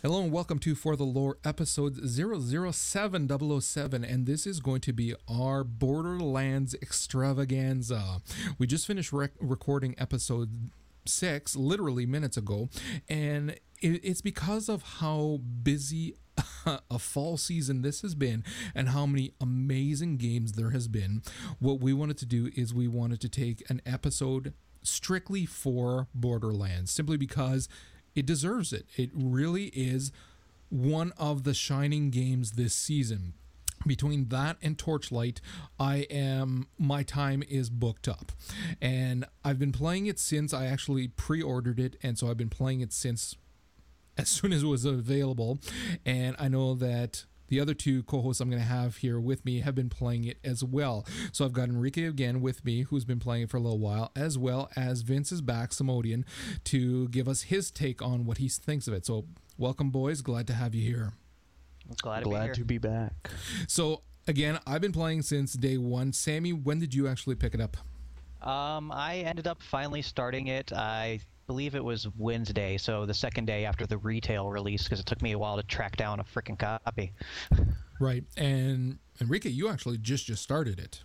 Hello and welcome to For the Lore episode 007007 and this is going to be our Borderlands extravaganza. We just finished rec- recording episode 6 literally minutes ago and it, it's because of how busy a fall season this has been and how many amazing games there has been. What we wanted to do is we wanted to take an episode strictly for Borderlands simply because it deserves it. It really is one of the shining games this season. Between that and Torchlight, I am my time is booked up. And I've been playing it since I actually pre-ordered it and so I've been playing it since as soon as it was available. And I know that the other two co-hosts I'm going to have here with me have been playing it as well. So I've got Enrique again with me, who's been playing it for a little while, as well as Vince is back, Samodian, to give us his take on what he thinks of it. So welcome, boys. Glad to have you here. Glad to be Glad here. to be back. So again, I've been playing since day one. Sammy, when did you actually pick it up? Um, I ended up finally starting it. I believe it was Wednesday, so the second day after the retail release, because it took me a while to track down a freaking copy. Right. And Enrique, you actually just just started it.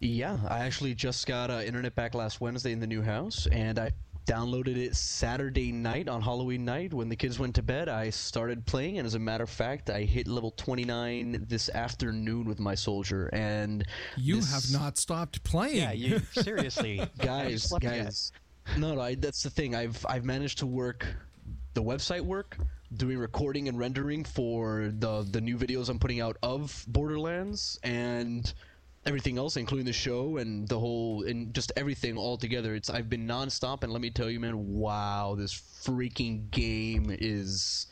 Yeah, I actually just got uh, internet back last Wednesday in the new house, and I downloaded it Saturday night on Halloween night when the kids went to bed. I started playing, and as a matter of fact, I hit level 29 this afternoon with my soldier. And You this- have not stopped playing. Yeah, you seriously, haven't guys, slept yet. guys. No, no, I, that's the thing. I've I've managed to work the website work, doing recording and rendering for the the new videos I'm putting out of Borderlands and everything else, including the show and the whole and just everything all together. It's I've been nonstop, and let me tell you, man, wow, this freaking game is.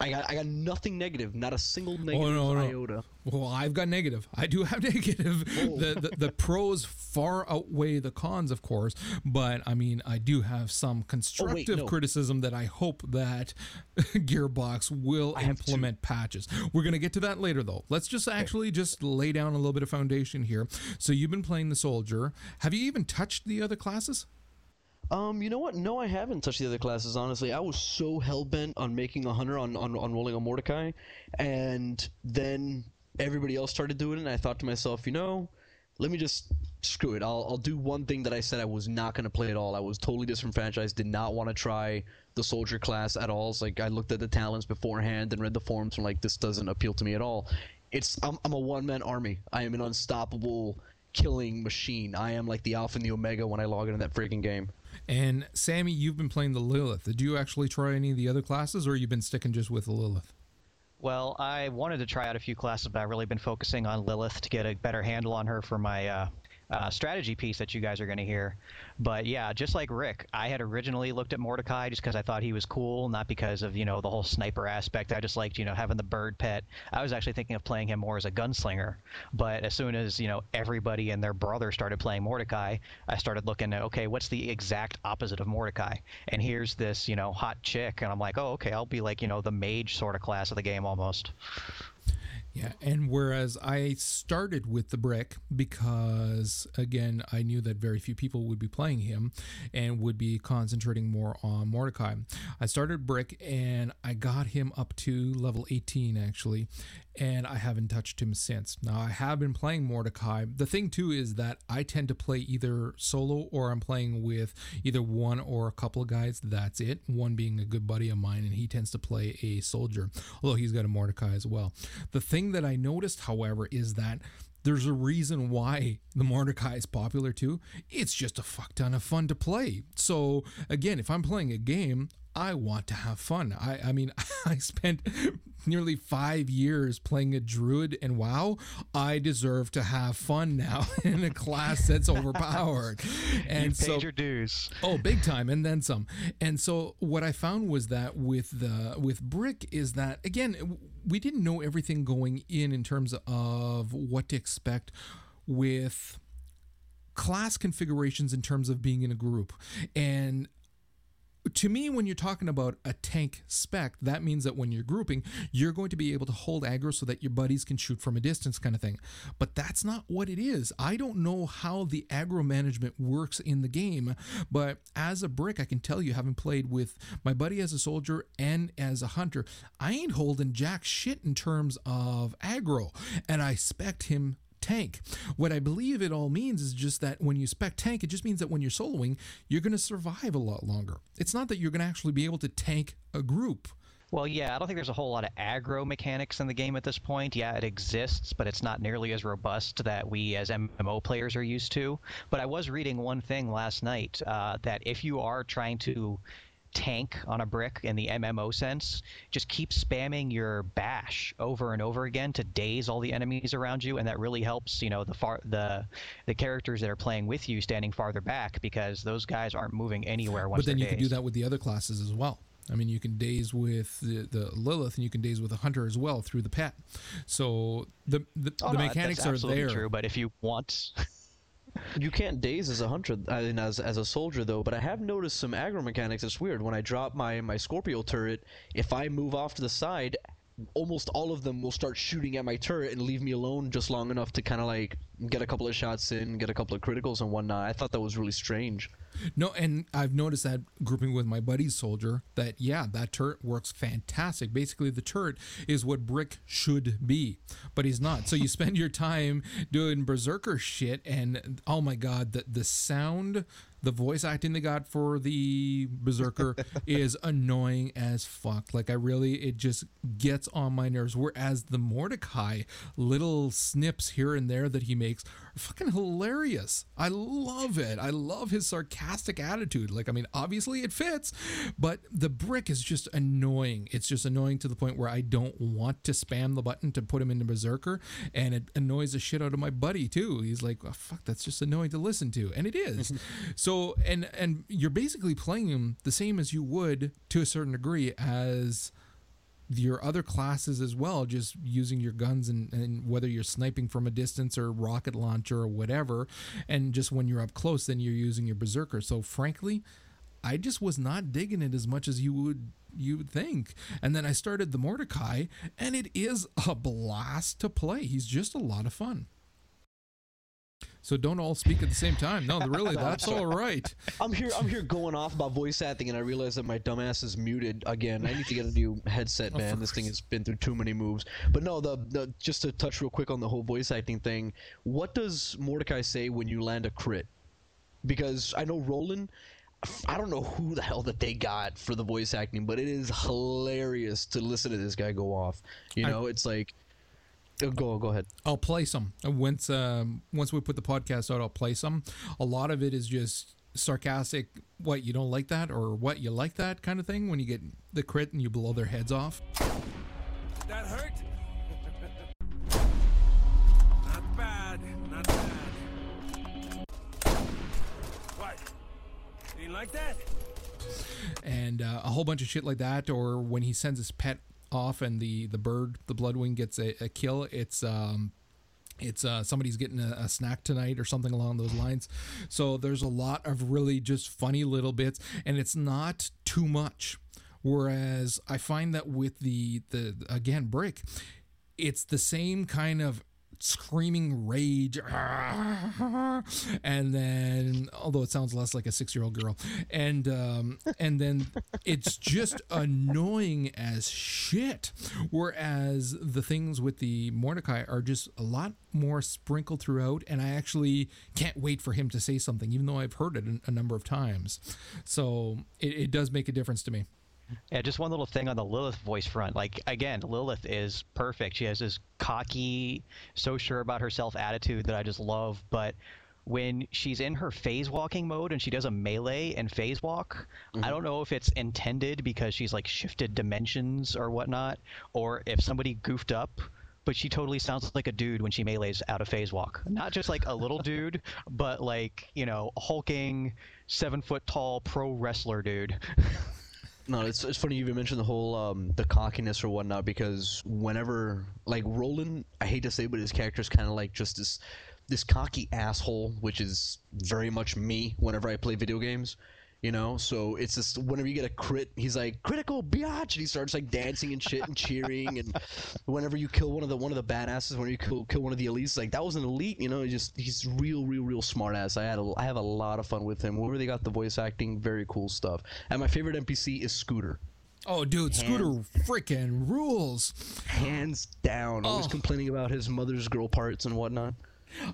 I got I got nothing negative, not a single oh, negative Oh, no, no. iota. Well, I've got negative. I do have negative. Oh. The, the the pros far outweigh the cons, of course. But I mean, I do have some oh, constructive Oh, no. criticism that I hope that Gearbox will I implement patches. We're gonna get to that later, though. Let's just actually just lay down a little bit of foundation here. So you've been playing the soldier. Have you even touched the other classes? Um, you know what? No, I haven't touched the other classes. Honestly, I was so hell bent on making a hunter on, on on rolling a Mordecai, and then everybody else started doing it. And I thought to myself, you know, let me just screw it. I'll I'll do one thing that I said I was not going to play at all. I was totally disenfranchised. Did not want to try the soldier class at all. It's like I looked at the talents beforehand and read the forums and like this doesn't appeal to me at all. It's I'm I'm a one man army. I am an unstoppable killing machine. I am like the alpha and the omega when I log into that freaking game. And Sammy, you've been playing the Lilith. Did you actually try any of the other classes, or you've been sticking just with the Lilith? Well, I wanted to try out a few classes, but I've really been focusing on Lilith to get a better handle on her for my uh, uh, strategy piece that you guys are going to hear. But yeah, just like Rick, I had originally looked at Mordecai just because I thought he was cool, not because of you know the whole sniper aspect. I just liked you know having the bird pet. I was actually thinking of playing him more as a gunslinger. But as soon as you know everybody and their brother started playing Mordecai, I started looking at okay, what's the exact opposite of Mordecai? And here's this you know hot chick, and I'm like, oh okay, I'll be like you know the mage sort of class of the game almost. Yeah, and whereas I started with the brick because again I knew that very few people would be playing him and would be concentrating more on Mordecai. I started brick and I got him up to level 18 actually, and I haven't touched him since. Now I have been playing Mordecai. The thing too is that I tend to play either solo or I'm playing with either one or a couple of guys. That's it. One being a good buddy of mine, and he tends to play a soldier, although he's got a Mordecai as well. The thing that I noticed, however, is that there's a reason why the Mordecai is popular too. It's just a fuck ton of fun to play. So again, if I'm playing a game, I want to have fun. I, I mean, I spent nearly five years playing a druid and WoW. I deserve to have fun now in a class that's overpowered. And you paid so, your dues. Oh, big time, and then some. And so what I found was that with the with Brick is that again we didn't know everything going in in terms of what to expect with class configurations in terms of being in a group and to me, when you're talking about a tank spec, that means that when you're grouping, you're going to be able to hold aggro so that your buddies can shoot from a distance, kind of thing. But that's not what it is. I don't know how the aggro management works in the game, but as a brick, I can tell you, having played with my buddy as a soldier and as a hunter, I ain't holding jack shit in terms of aggro, and I expect him tank. What I believe it all means is just that when you spec tank, it just means that when you're soloing, you're going to survive a lot longer. It's not that you're going to actually be able to tank a group. Well, yeah, I don't think there's a whole lot of aggro mechanics in the game at this point. Yeah, it exists, but it's not nearly as robust that we as MMO players are used to. But I was reading one thing last night uh, that if you are trying to tank on a brick in the MMO sense, just keep spamming your bash over and over again to daze all the enemies around you, and that really helps. You know the far the the characters that are playing with you standing farther back because those guys aren't moving anywhere once. But then you dazed. can do that with the other classes as well. I mean, you can daze with the, the Lilith, and you can daze with a hunter as well through the pet. So the the, oh, the no, mechanics that's are there. True, but if you want. You can't daze as a hunter, I mean, as as a soldier though. But I have noticed some aggro mechanics. It's weird when I drop my my Scorpio turret. If I move off to the side, almost all of them will start shooting at my turret and leave me alone just long enough to kind of like get a couple of shots in, get a couple of criticals and whatnot. I thought that was really strange. No, and I've noticed that grouping with my buddy's soldier that yeah, that turret works fantastic. Basically, the turret is what Brick should be, but he's not. So you spend your time doing berserker shit, and oh my god, the the sound, the voice acting they got for the berserker is annoying as fuck. Like I really, it just gets on my nerves. Whereas the Mordecai little snips here and there that he makes are fucking hilarious. I love it. I love his sarcastic attitude. Like, I mean, obviously it fits, but the brick is just annoying. It's just annoying to the point where I don't want to spam the button to put him into Berserker, and it annoys the shit out of my buddy too. He's like, oh, "Fuck, that's just annoying to listen to," and it is. so, and and you're basically playing him the same as you would to a certain degree as your other classes as well, just using your guns and, and whether you're sniping from a distance or rocket launcher or whatever. And just when you're up close, then you're using your berserker. So frankly, I just was not digging it as much as you would you would think. And then I started the Mordecai, and it is a blast to play. He's just a lot of fun. So don't all speak at the same time. No, really, that's all right. I'm here. I'm here going off about voice acting, and I realize that my dumbass is muted again. I need to get a new headset, Of oh, man. This thing has been through too many moves. But no, the, the just to touch real quick on the whole voice acting thing. What does Mordecai say when you land a crit? Because I know Roland. I don't know who the hell that they got for the voice acting, but it is hilarious to listen to this guy go off. You I- know, it's like. Oh, Go go ahead. I'll play some once. Um, once we put the podcast out, I'll play some. A lot of it is just sarcastic. What you don't like that, or what you like that kind of thing. When you get the crit and you blow their heads off. That hurt? not bad, not bad. What? You didn't like that? and uh, a whole bunch of shit like that. Or when he sends his pet off and the the bird, the Bloodwing, gets a, a kill, it's um, it's uh, somebody's getting a, a snack tonight or something along those lines. So there's a lot of really just funny little bits, and it's not too much. Whereas I find that with the the again brick, it's the same kind of screaming rage. And then although it sounds less like a six-year-old girl. And um and then it's just annoying as shit. Whereas the things with the mordecai are just a lot more sprinkled throughout and i actually can't wait for him to say something even though i've heard it a, a number of times. So it, it does make a difference to me Yeah, just one little thing on the Lilith voice front. Like again, Lilith is perfect. She has this cocky, so sure about herself attitude that I just love. But when she's in her phase walking mode and she does a melee and phase walk, I mm-hmm. don't know if it's intended because she's like shifted dimensions or whatnot, or if somebody goofed up. But she totally sounds like a dude when she melees out of phase walk. Not just like a little dude, but like you know, a hulking, seven foot tall pro wrestler dude. No, it's, it's funny you even mentioned the whole um, the cockiness or whatnot because whenever like Roland, I hate to say, but his character is kind of like just this this cocky asshole, which is very much me whenever I play video games. You know, so it's just whenever you get a crit, he's like critical biatch, and he starts like dancing and shit and cheering. And whenever you kill one of the one of the badasses, whenever you kill, kill one of the elites, like that was an elite. You know, he just he's real, real, real smart ass. I had a, I have a lot of fun with him. Whenever they got the voice acting, very cool stuff. And my favorite NPC is Scooter. Oh, dude, Scooter freaking rules. hands down. Always Oh. complaining about his mother's girl parts and whatnot.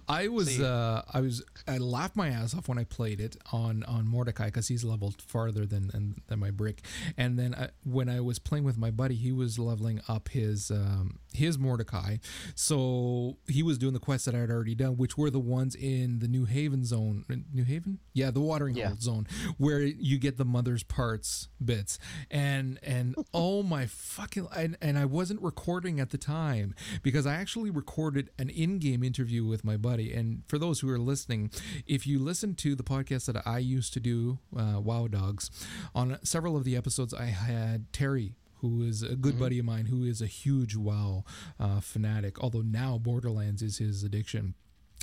I was uh I was I laughed my ass off when I played it on on Mordecai because he's leveled farther than than, than my brick, and then I, when I was playing with my buddy, he was leveling up his um his Mordecai, so he was doing the quests that I had already done, which were the ones in the New Haven zone. New Haven, yeah, the watering Yeah. hole zone where you get the mother's parts bits, and and oh my fucking and, and I wasn't recording at the time because I actually recorded an in-game interview with my buddy. And for those who are listening, if you listen to the podcast that I used to do, uh, Wow Dogs, on several of the episodes, I had Terry. Who is a good buddy of mine? Who is a huge WoW uh, fanatic? Although now Borderlands is his addiction.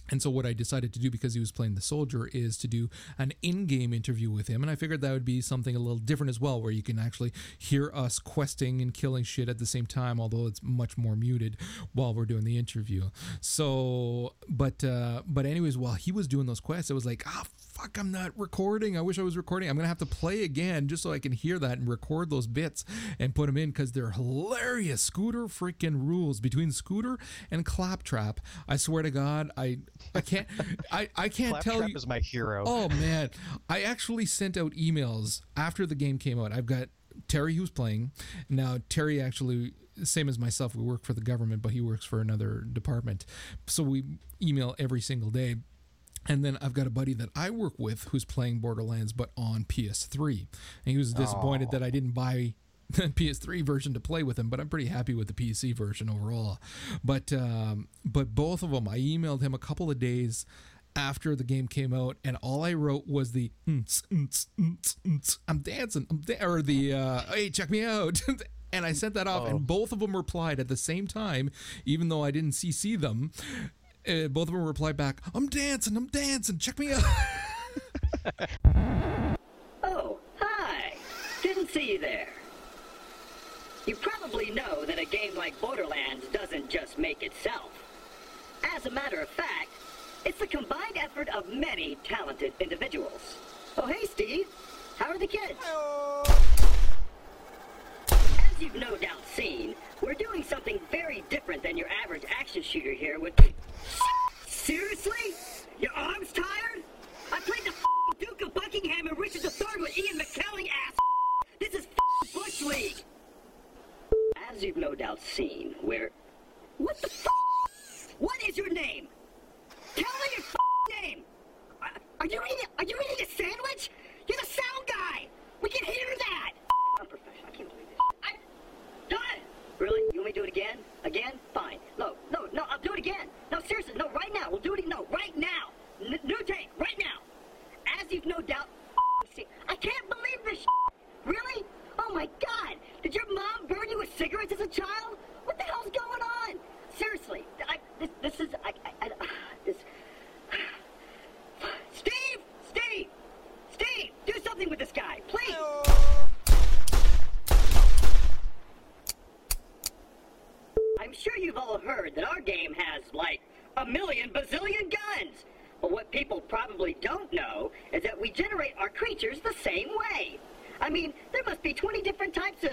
And so what I decided to do because he was playing the soldier is to do an in-game interview with him and I figured that would be something a little different as well where you can actually hear us questing and killing shit at the same time although it's much more muted while we're doing the interview. So but uh but anyways while he was doing those quests it was like ah fuck I'm not recording. I wish I was recording. I'm going to have to play again just so I can hear that and record those bits and put them in cuz they're hilarious. Scooter freaking rules between Scooter and Claptrap. I swear to God, I I can't I I can't tell Claptrap you is my hero. Oh man, I actually sent out emails after the game came out. I've got Terry who's playing. Now Terry actually same as myself, we work for the government, but he works for another department. So we email every single day. And then I've got a buddy that I work with who's playing Borderlands, but on PS3. And he was disappointed that I didn't buy the PS3 version to play with him, but I'm pretty happy with the PC version overall. But um, but both of them, I emailed him a couple of days after the game came out, and all I wrote was the "Mm-ts, mm-ts, mm-ts, mm-ts, I'm dancing, I'm da-, or the uh, hey, check me out. And I sent that off, and both of them replied at the same time, even though I didn't CC them. Uh, both of them replied back, "I'm dancing, I'm dancing. Check me out." Oh, hi. Didn't see you there. You probably know that a game like Borderlands doesn't just make itself. As a matter of fact, it's the combined effort of many talented individuals. Oh, hey, Steve. How are the kids? As you've no doubt seen, we're doing something very different than your average action shooter here with... Seriously? Your arm's tired? I played the Duke of Buckingham and Richard III with Ian McKellen, ass. This is Bush League. As you've no doubt seen, we're... What the? What is your name? Tell me your name. Are you eating? Are you eating a sandwich? You're the sound guy. We can hear that. I'm professional. I can't believe this. I done. Really? You want me to do it again? Again? Fine. No, no, no. I'll do it again. No, seriously. No, right now. We'll do it. No, right now. N- new take. Right now. As you've no doubt see. I can't believe this. Really? Oh my God! Did your mom burn you with cigarettes as a child? What the hell's going on? Seriously, I, this, this is I, I, I this. Steve, Steve, Steve, do something with this guy, please. I'm sure you've all heard that our game has like a million bazillion guns. But what people probably don't know is that we generate our creatures the same way. I mean, there must be 20 different types of.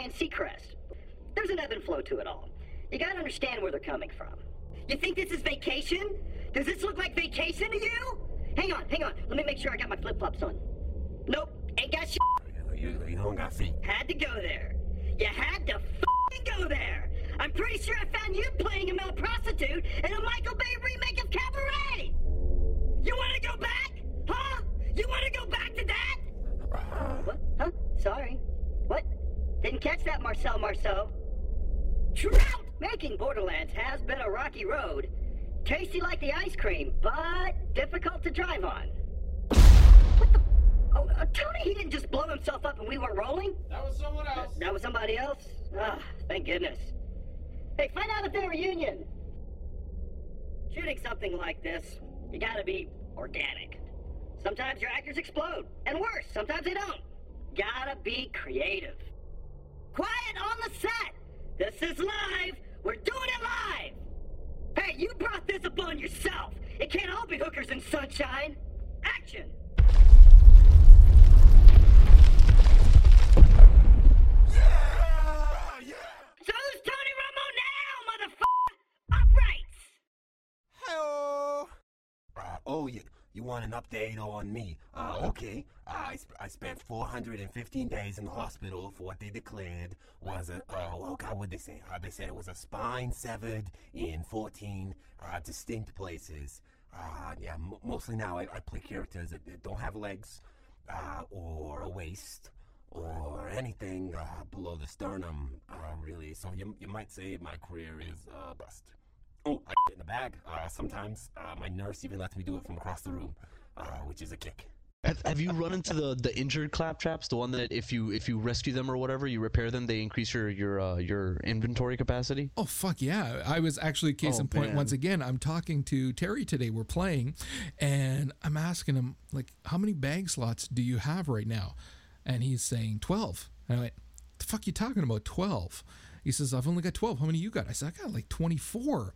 Ryan Seacrest. There's an ebb and flow to it all. You gotta understand where they're coming from. You think this is vacation? Does this look like vacation to you? Hang on, hang on. Let me make sure I got my flip flops on. Nope, ain't got shit. You, you don't got feet. Had to go there. You had to go there. I'm pretty sure I found you playing a male prostitute in a Michael Bay remake of Cabaret. You want to go back? Huh? You want to go back to that? Uh-huh. What? Huh? Sorry. What? Didn't catch that, Marcel Marceau. Trout making Borderlands has been a rocky road. Tasty like the ice cream, but difficult to drive on. What the? Oh, uh, Tony, he didn't just blow himself up and we weren't rolling? That was someone else. That was somebody else? Ah, thank goodness. Hey, find out if they're a union. Shooting something like this, you gotta be organic. Sometimes your actors explode, and worse, sometimes they don't. Gotta be creative. Quiet on the set! This is live! We're doing it live! Hey, you brought this upon yourself! It can't all be hookers and sunshine! Action! You, want an update on me? Uh, okay. I, sp- I spent 415 days in the hospital for what they declared was a, oh, oh God, what they say? Uh, they said it was a spine severed in 14 uh, distinct places. Uh, yeah, m- mostly now I, I play characters that, that don't have legs uh, or a waist or anything uh, below the sternum, uh, really. So you, you might say my career is uh, bust. Oh, I get in the bag. Uh, sometimes uh, my nurse even lets me do it from across the room, uh, which is a kick. Have, have you run into the the injured claptraps? The one that if you if you rescue them or whatever, you repair them, they increase your your uh, your inventory capacity. Oh fuck yeah! I was actually case Oh, in point. man. Once again, I'm talking to Terry today. We're playing, and I'm asking him like, "How many bag slots do you have right now?" And he's saying twelve. And I went, "The fuck you talking about twelve? He says, "I've only got twelve. How many you got?" I said, "I got like 24."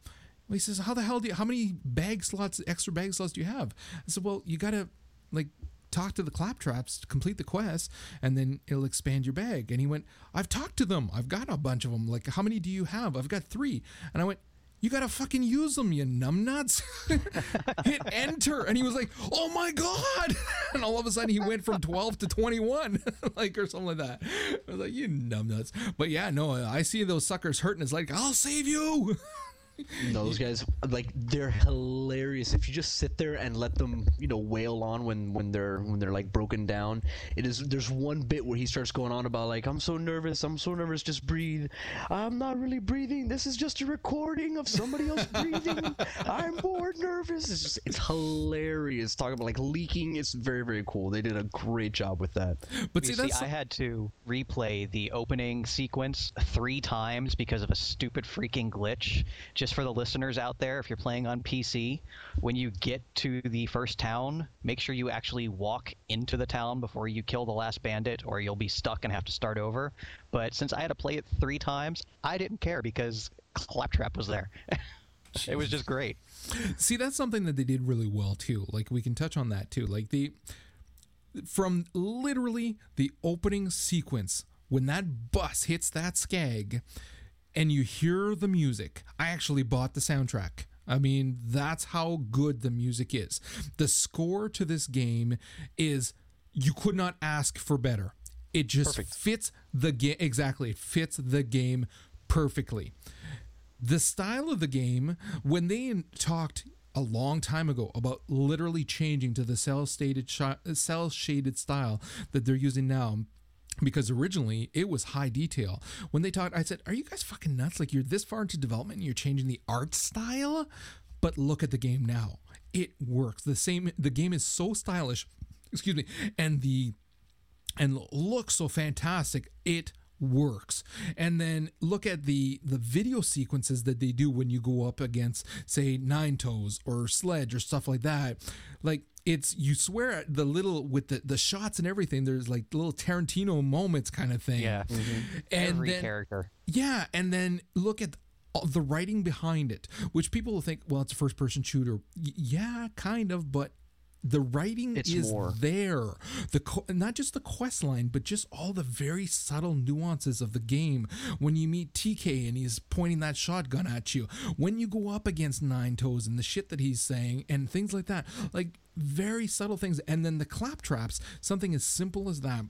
He says, "How the hell do you? How many bag slots, extra bag slots do you have?" I said, "Well, you gotta like." Talk to the claptraps to complete the quest, and then it'll expand your bag. And he went, I've talked to them. I've got a bunch of them. Like, how many do you have? I've got three. And I went, you gotta fucking use them, you numbnuts. Hit enter. And he was like, oh my God. And all of a sudden he went from 12 to 21, like, or something like that. I was like, you numbnuts. But yeah, no, I see those suckers hurting. It's like, I'll save you. No, those guys like they're hilarious. If you just sit there and let them, you know, wail on when when they're when they're like broken down. It is there's one bit where he starts going on about like I'm so nervous, I'm so nervous, just breathe. I'm not really breathing. This is just a recording of somebody else breathing. I'm more nervous. It's just it's hilarious. Talking about like leaking. It's very very cool. They did a great job with that. But see, see, that's I had to replay the opening sequence three times because of a stupid freaking glitch. Just for the listeners out there, if you're playing on PC, when you get to the first town, make sure you actually walk into the town before you kill the last bandit, or you'll be stuck and have to start over. But since I had to play it three times, I didn't care because Claptrap was there. it was just great. See, that's something that they did really well too. Like we can touch on that too. Like the from literally the opening sequence when that bus hits that skag and you hear the music. I actually bought the soundtrack. I mean, that's how good the music is. The score to this game is you could not ask for better. It just fits the game exactly. It fits the game perfectly the style of the game when they talked a long time ago about literally changing to the cell shaded cell shaded style that they're using now because originally it was high detail. When they talked, I said, "Are you guys fucking nuts? Like you're this far into development and you're changing the art style?" But look at the game now. It works. The same the game is so stylish, excuse me, and the and looks so fantastic. It works and then look at the the video sequences that they do when you go up against say nine toes or sledge or stuff like that like it's you swear at the little with the the shots and everything there's like little tarantino moments kind of thing Yeah. Mm-hmm. and Every then, character. yeah, and then look at the writing behind it, which people will think, well, it's a first person shooter. Y- yeah, kind of, but the writing It's is more. there. The co- not just the quest line, but just all the very subtle nuances of the game. When you meet TK and he's pointing that shotgun at you, when you go up against Nine Toes and the shit that he's saying and things like that, like very subtle things. And then the claptraps, something as simple as that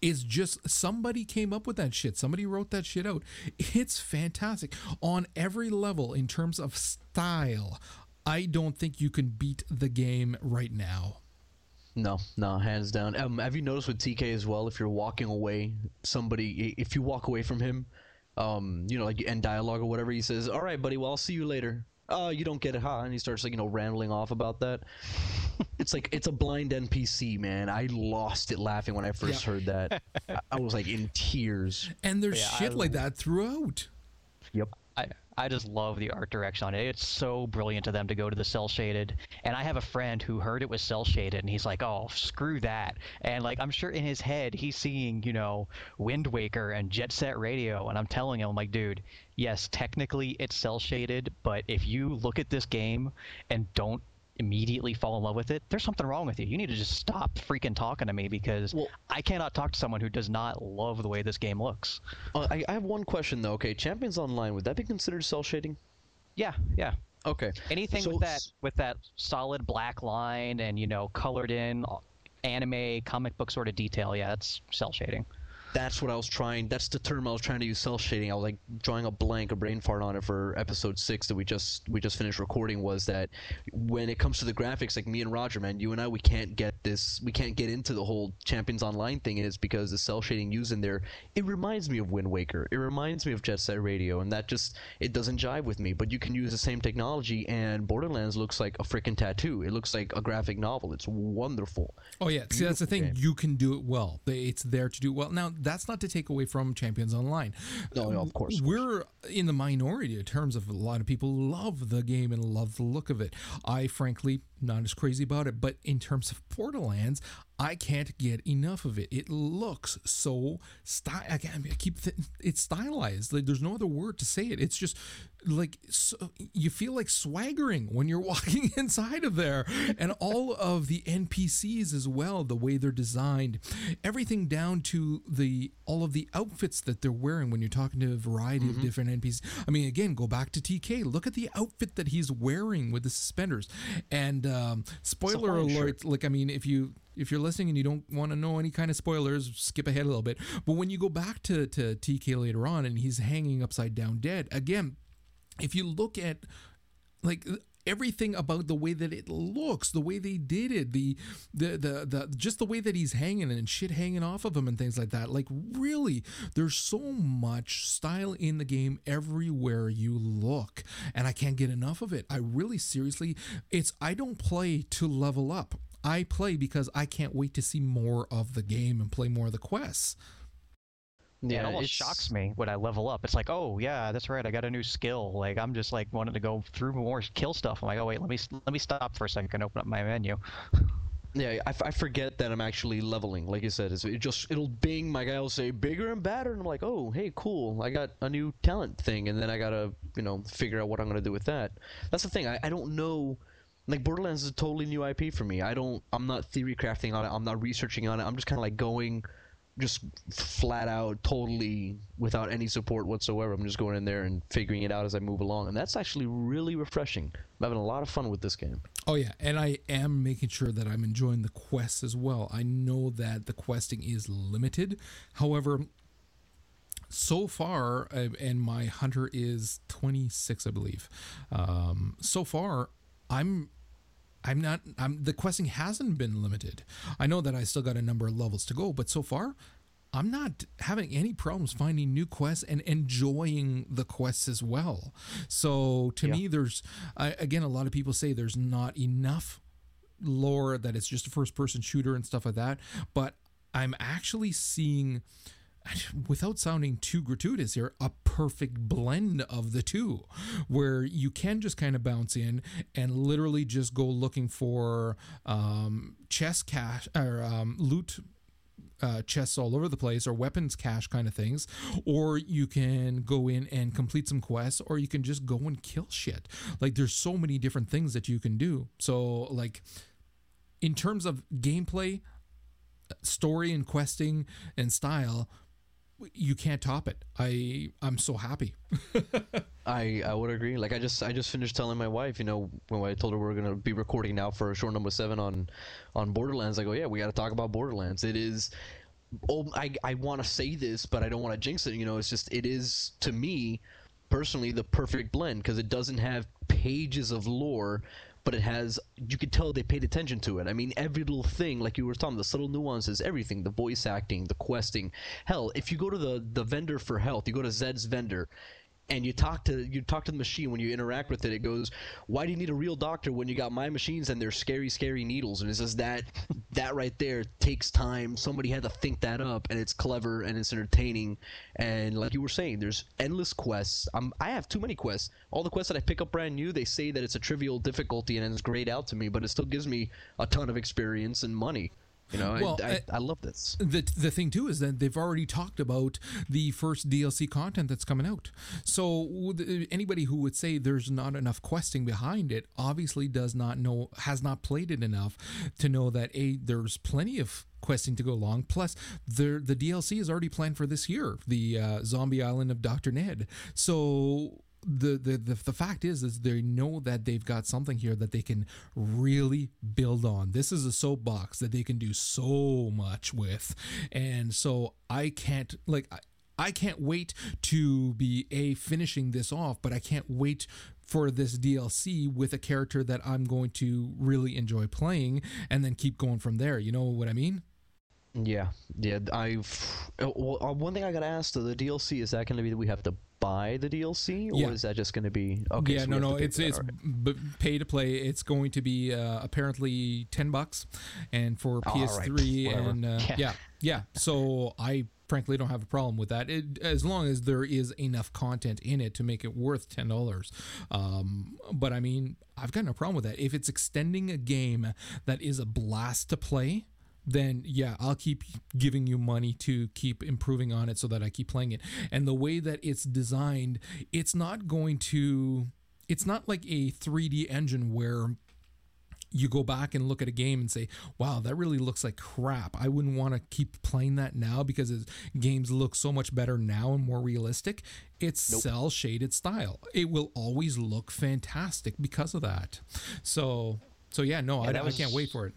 is just somebody came up with that shit. Somebody wrote that shit out. It's fantastic on every level in terms of style. I don't think you can beat the game right now. No, no, hands down. Um, have you noticed with TK as well? If you're walking away, somebody, if you walk away from him, um, you know, like you end dialogue or whatever, he says, "All right, buddy, well, I'll see you later." Oh, you don't get it, huh? And he starts like you know rambling off about that. it's like it's a blind NPC, man. I lost it laughing when I first heard that. I, I was like in tears. And there's Yeah, I shit like that throughout. Yep. I, I just love the art direction on it. It's so brilliant to them to go to the cell shaded. And I have a friend who heard it was cell shaded and he's like, oh, screw that. And like, I'm sure in his head, he's seeing, you know, Wind Waker and Jet Set Radio. And I'm telling him, I'm like, dude, yes, technically it's cell shaded, but if you look at this game and don't immediately fall in love with it, there's something wrong with you. You need to just stop freaking talking to me because Well- I cannot talk to someone who does not love the way this game looks. Uh, I, I have one question though. Okay, Champions Online would that be considered cell shading? Yeah, yeah. Okay. anything So- with that with that solid black line and you know colored in uh, anime comic book sort of detail yeah that's cell shading That's what I was trying. That's the term I was trying to use. Cell shading. I was like drawing a blank, a brain fart on it for episode six that we just we just finished recording. Was that when it comes to the graphics, like me and Roger, man, you and I, we can't get this. We can't get into the whole Champions Online thing. Is because the cell shading used in there. It reminds me of Wind Waker. It reminds me of Jet Set Radio, and that just it doesn't jive with me. But you can use the same technology, and Borderlands looks like a freaking tattoo. It looks like a graphic novel. It's wonderful. Oh yeah, see that's the thing. Game. You can do it well. It's there to do well. Now that's not to take away from Champions Online. No, no, of course, of course. We're in the minority in terms of a lot of people love the game and love the look of it. I frankly not as crazy about it, but in terms of Borderlands, I can't get enough of it. It looks so style. I, can't- I keep th- it's stylized. Like there's no other word to say it. It's just like so, you feel like swaggering when you're walking inside of there, and all of the NPCs as well. The way they're designed, everything down to the all of the outfits that they're wearing when you're talking to a variety of mm-hmm. different NPCs. I mean, again, go back to TK. Look at the outfit that he's wearing with the suspenders. And um, spoiler alert, shirt. like I mean, if you if you're listening and you don't want to know any kind of spoilers, skip ahead a little bit. But when you go back to to TK later on and he's hanging upside down dead again, if you look at like everything about the way that it looks the way they did it the the the, the just the way that he's hanging and shit hanging off of him and things like that. Like really there's so much style in the game everywhere you look and i can't get enough of it. I really seriously it's i don't play to level up. I play because i can't wait to see more of the game and play more of the quests yeah, it almost shocks me when i level up it's like oh yeah that's right i got a new skill like i'm just like wanting to go through more kill stuff i'm like oh wait let me let me stop for a second and open up my menu Yeah, I, f- I forget that I'm actually leveling. Like you said, it's, it just it'll bing. My guy will say bigger and badder, and I'm like, oh, hey, cool. I got a new talent thing, and then I gotta you know figure out what I'm gonna do with that. That's the thing. I, I don't know. Like Borderlands is a totally new IP for me. I don't. I'm not theory crafting on it. I'm not researching on it. I'm just kind of like going, just flat out, totally without any support whatsoever. I'm just going in there and figuring it out as I move along, and that's actually really refreshing. I'm having a lot of fun with this game. Oh yeah, and I am making sure that I'm enjoying the quests as well. I know that the questing is limited. However, so far, uh, and my hunter is 26, I believe. Um, so far, I'm I'm not I'm the questing hasn't been limited. I know that I still got a number of levels to go, but so far I'm not having any problems finding new quests and enjoying the quests as well. So to Yeah. me, there's I, again a lot of people say there's not enough lore that it's just a first person shooter and stuff like that, but I'm actually seeing without sounding too gratuitous here, a perfect blend of the two, where you can just kind of bounce in and literally just go looking for um, chest cache or um, loot uh, chests all over the place or weapons cache kind of things, or you can go in and complete some quests, or you can just go and kill shit. Like there's so many different things that you can do. So like in terms of gameplay, story and questing and style, you can't top it. I I'm so happy. I I would agree. Like I just I just finished telling my wife, you know, when I told her we are gonna be recording now for a short number seven on on Borderlands. I go, yeah, we got to talk about Borderlands. It is. Oh, I I want to say this, but I don't want to jinx it. You know, it's just it is to me personally the perfect blend because it doesn't have pages of lore. But it has, you could tell they paid attention to it. I mean, every little thing, like you were talking, the subtle nuances, everything, the voice acting, the questing. Hell, if you go to the, the vendor for health, you go to Zed's vendor, and you talk to you talk to the machine. When you interact with it it goes why do you need a real doctor when you got my machines and they're scary scary needles? And it says that that right there takes time. Somebody had to think that up and it's clever and it's entertaining. And like you were saying there's endless quests. I'm, i have too many quests. All the quests that i pick up brand new they say that it's a trivial difficulty and it's grayed out to me but it still gives me a ton of experience and money you know Well, I, I, I- I love this the the thing too is that they've already talked about the first DLC content that's coming out. So would- anybody who would say there's not enough questing behind it obviously does not know has not played it enough to know that a there's plenty of questing to go along. Plus, the the DLC is already planned for this year, the uh, Zombie Island of Doctor Ned. So. The, the the the fact is is they know that they've got something here that they can really build on. This is a soapbox that they can do so much with, and so I can't like I, I can't wait to be a finishing this off, but I can't wait for this DLC with a character that I'm going to really enjoy playing, and then keep going from there. You know what I mean? Yeah, yeah. I've uh, well, uh, one thing I got asked: the DLC is that going to be that we have to buy the DLC, or Yeah. is that just going to be okay? yeah, so no, no, it's it's b- pay to play. It's going to be uh, apparently ten bucks, and for right, PS3 whatever. and uh, Yeah. yeah, yeah. So I frankly don't have a problem with that, it, as long as there is enough content in it to make it worth ten dollars. Um, but I mean, I've got no problem with that. If it's extending a game that is a blast to play. Then yeah, I'll keep giving you money to keep improving on it so that I keep playing it. And the way that it's designed, it's not going to it's not like a 3D engine where you go back and look at a game and say, "Wow, that really looks like crap." I wouldn't want to keep playing that now because games look so much better now and more realistic. It's cell shaded style. It will always look fantastic because of that. So, so yeah, no, I, that I can't wait for it.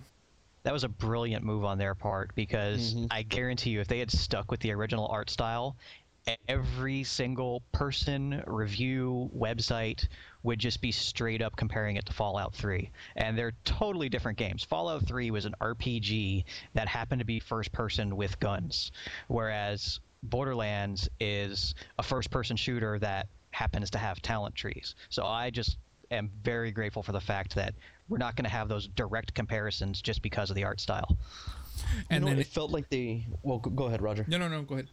That was a brilliant move on their part because mm-hmm. I guarantee you, if they had stuck with the original art style, every single person, review, website would just be straight up comparing it to Fallout 3. And they're totally different games. Fallout 3 was an RPG that happened to be first person with guns, whereas Borderlands is a first person shooter that happens to have talent trees. So I just am very grateful for the fact that we're not going to have those direct comparisons just because of the art style. And you know, then what, it, it felt like they. Well, go go ahead, Roger. no, no, no, go ahead.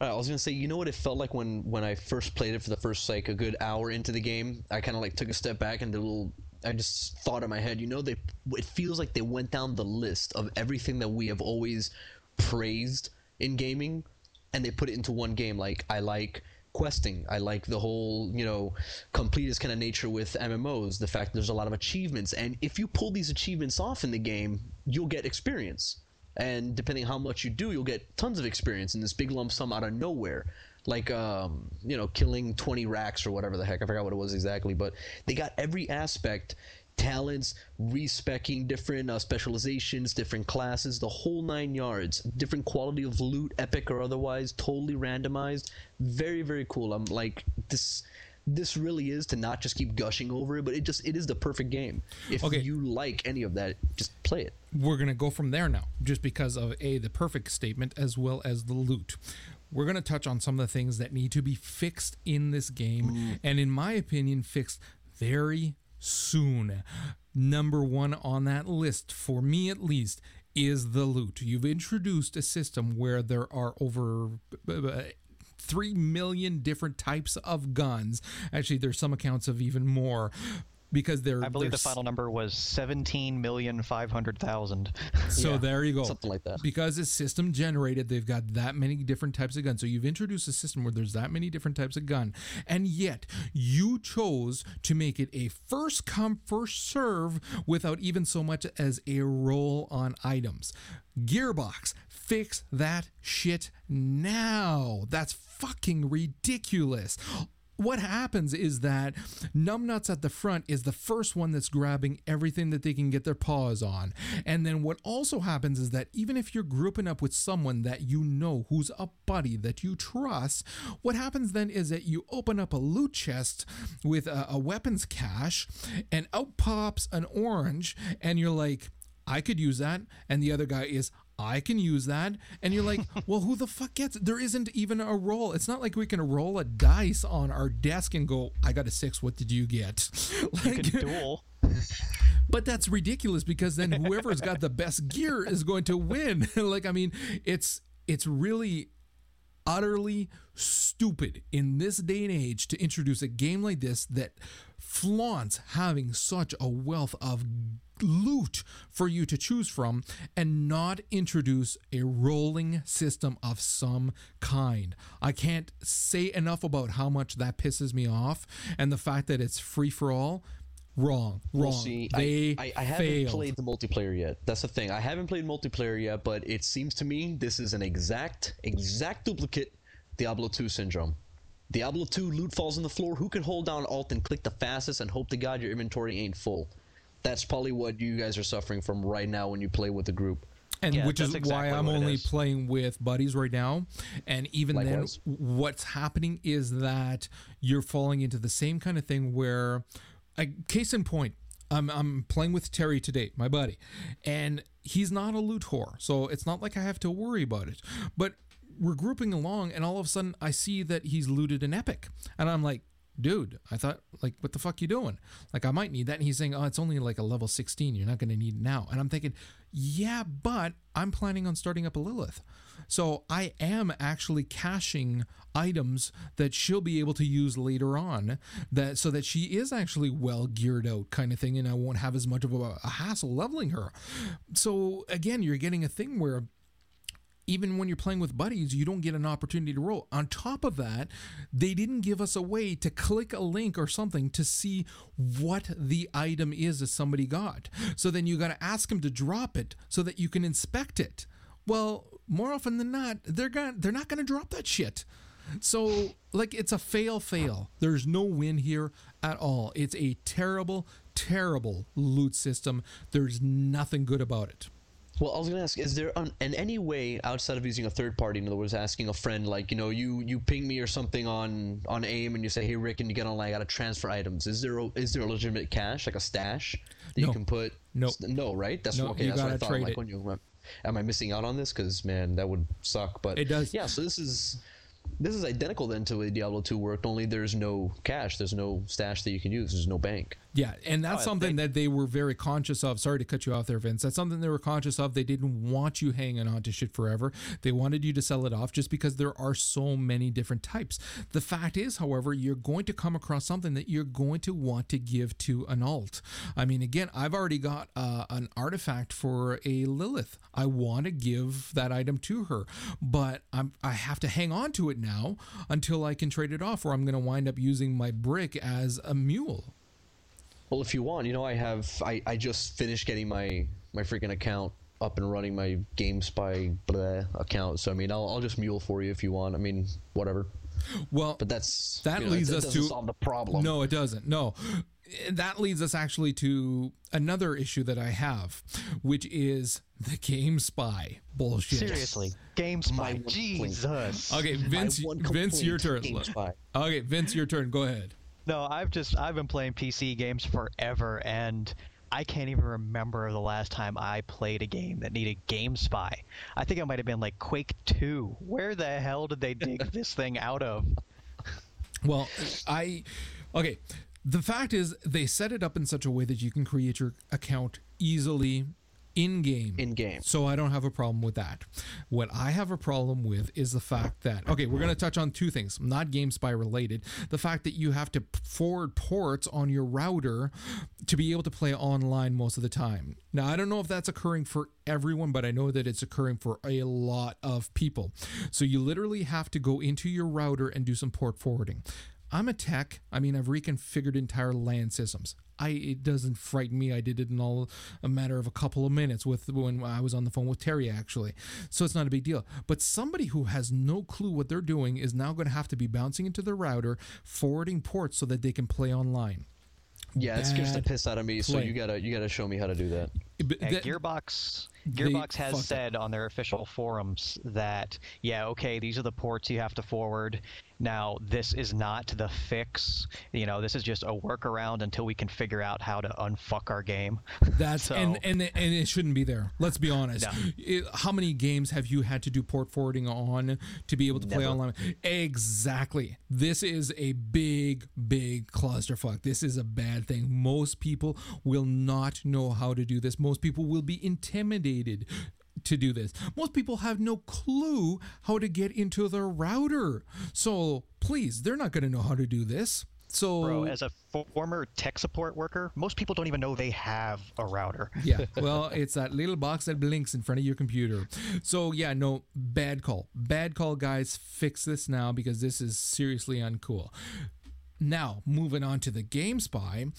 Uh, I was gonna say, you know what it felt like when when I first played it for the first like a good hour into the game. I kind of like took a step back and did a little. I just thought in my head, you know, they. It feels like they went down the list of everything that we have always praised in gaming, and they put it into one game. Like I like questing. I like the whole, you know, completist kind of nature with MMOs. The fact there's a lot of achievements, and if you pull these achievements off in the game, you'll get experience. And depending how much you do, you'll get tons of experience in this big lump sum out of nowhere. Like, um, you know, killing 20 Rakks or whatever the heck. I forgot what it was exactly. But they got every aspect talents, respecking different uh, specializations, different classes, the whole nine yards, different quality of loot, epic or otherwise, totally randomized. Very, very cool. I'm like, this. this really is to not just keep gushing over it, but it just it is the perfect game. If Okay. you like any of that, just play it. we're going to go from there now, just because of A, the perfect statement, as well as the loot. We're going to touch on some of the things that need to be fixed in this game, and in my opinion, fixed very soon. Number one on that list, for me at least, is the loot. You've introduced a system where there are over. uh, 3 million different types of guns. Actually, there's some accounts of even more because they're I believe the they're final number was seventeen million five hundred thousand. so Yeah, there you go. something like that. Because it's system generated, they've got that many different types of guns. So you've introduced a system where there's that many different types of gun. And yet you chose to make it a first come, first serve without even so much as a roll on items. Gearbox, fix that shit now. That's fucking ridiculous what happens is that numbnuts at the front is the first one that's grabbing everything that they can get their paws on and then what also happens is that even if you're grouping up with someone that you know who's a buddy that you trust what happens then is that you open up a loot chest with a, a weapons cache and out pops an orange and you're like I could use that. And the other guy is, I can use that. And you're like, well, who the fuck gets it? There isn't even a roll. It's not like we can roll a dice on our desk and go, I got a six. What did you get? You Like, can duel. but that's ridiculous because then whoever's got the best gear is going to win. like, I mean, it's it's really utterly stupid in this day and age to introduce a game like this that flaunts having such a wealth of loot for you to choose from and not introduce a rolling system of some kind. I can't say enough about how much that pisses me off and the fact that it's free for all. Wrong, wrong. We'll see. They I, I, I haven't failed. played the multiplayer yet. That's the thing. I haven't played multiplayer yet, but it seems to me this is an exact, exact duplicate Diablo 2 syndrome. Diablo 2 loot falls on the floor. Who can hold down Alt and click the fastest and hope to God your inventory ain't full? That's probably what you guys are suffering from right now when you play with the group. and Yeah, which is that's why I'm only is. playing with buddies right now. And even Likewise. then, what's happening is that you're falling into the same kind of thing where, I, case in point, I'm I'm playing with Terry today, my buddy, and he's not a loot whore, so it's not like I have to worry about it. But we're grouping along, and all of a sudden, I see that he's looted an epic, and I'm like. Dude, I thought like what the fuck you doing? Like I might need that and he's saying, "Oh, it's only like a level 16. You're not going to need it now." And I'm thinking, "Yeah, but I'm planning on starting up a Lilith." So I am actually caching items that she'll be able to use later on that so that she is actually well geared out kind of thing and I won't have as much of a, a hassle leveling her. So again, you're getting a thing where even when you're playing with buddies, you don't get an opportunity to roll. On top of that, they didn't give us a way to click a link or something to see what the item is that somebody got. So then you got to ask them to drop it so that you can inspect it. Well, more often than not, they're going they're not going to drop that shit. So like it's a fail fail. There's no win here at all. It's a terrible terrible loot system. There's nothing good about it. Well, I was gonna ask: Is there an, in any way outside of using a third party? In other words, asking a friend, like you know, you you ping me or something on on AIM, and you say, "Hey, Rick, can you get online? I gotta transfer items." Is there a, is there a legitimate cache, like a stash that No. you can put? Nope. No, right? That's No, okay. that's what I thought. like it. when you am I missing out on this? Because man, that would suck. But It does. Yeah. So this is. This is identical then to a Diablo 2 worked, only there's no cache, there's no stash that you can use, there's no bank. Yeah, and that's Oh, something they- that they were very conscious of. Sorry to cut you off there, Vince. That's something they were conscious of. They didn't want you hanging on to shit forever. They wanted you to sell it off just because there are so many different types. The fact is, however, you're going to come across something that you're going to want to give to an alt. I mean, again, I've already got uh, an artifact for a Lilith. I want to give that item to her, but I'm I have to hang on to it now until I can trade it off, or I'm going to wind up using my brick as a mule. Well, if you want, you know, I have I, I just finished getting my my freaking account up and running my GameSpy blah account. So I mean, I'll I'll just mule for you if you want. I mean, whatever. Well, But that's that you know, leads that us doesn't to solve the problem. No, it doesn't. No. That leads us actually to another issue that I have, which is the GameSpy bullshit. Seriously, GameSpy. My one. Jesus. Okay, Vince Vince your turn. complaint, Okay, Vince your turn. Go ahead. No, I've just I've been playing PC games forever, and I can't even remember the last time I played a game that needed GameSpy. I think it might have been like Quake 2. Where the hell did they dig this thing out of? Well, I okay. The fact is, they set it up in such a way that you can create your account easily in game. In game. So I don't have a problem with that. What I have a problem with is the fact that okay, we're going to touch on two things, not GameSpy related. The fact that you have to forward ports on your router to be able to play online most of the time. Now, I don't know if that's occurring for everyone, but I know that it's occurring for a lot of people. So you literally have to go into your router and do some port forwarding. I'm a tech. I mean, I've reconfigured entire LAN systems. I it doesn't frighten me. I did it in all a matter of a couple of minutes with when I was on the phone with Terry actually. So it's not a big deal. But somebody who has no clue what they're doing is now going to have to be bouncing into their router, forwarding ports so that they can play online. Yeah, it scares the piss out of me. So you gotta you gotta show me how to do that. But that- Gearbox Gearbox has fucked up. said on their official forums that yeah, okay, these are the ports you have to forward. Now, this is not the fix. You know, this is just a workaround until we can figure out how to unfuck our game. That's So- and and and it shouldn't be there. Let's be honest. No. It- how many games have you had to do port forwarding on to be able to play Never. online? Exactly. This is a big, big clusterfuck. This is a bad thing. Most people will not know how to do this. Most people will be intimidated to do this. Most people have no clue how to get into their router. So please, they're not going to know how to do this. So Bro, as a former tech support worker, most people don't even know they have a router. yeah. Well, it's that little box that blinks in front of your computer. So yeah, no, bad call. Bad call, guys. Fix this now because this is seriously uncool. Now, moving on to the GameSpy.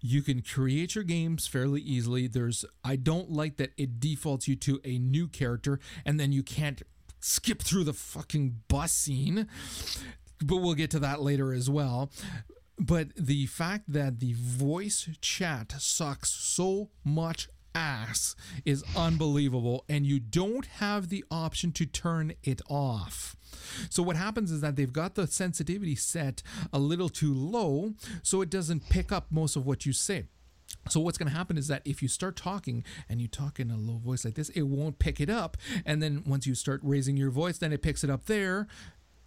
You can create your games fairly easily. There's I don't like that it defaults you to a new character and then you can't skip through the fucking bus scene. But we'll get to that later as well. But the fact that the voice chat sucks so much ass is unbelievable, and you don't have the option to turn it off. So, what happens is that they've got the sensitivity set a little too low, so it doesn't pick up most of what you say. So what's going to happen is that if you start talking and you talk in a low voice like this, it won't pick it up. And then once you start raising your voice, then it picks it up there,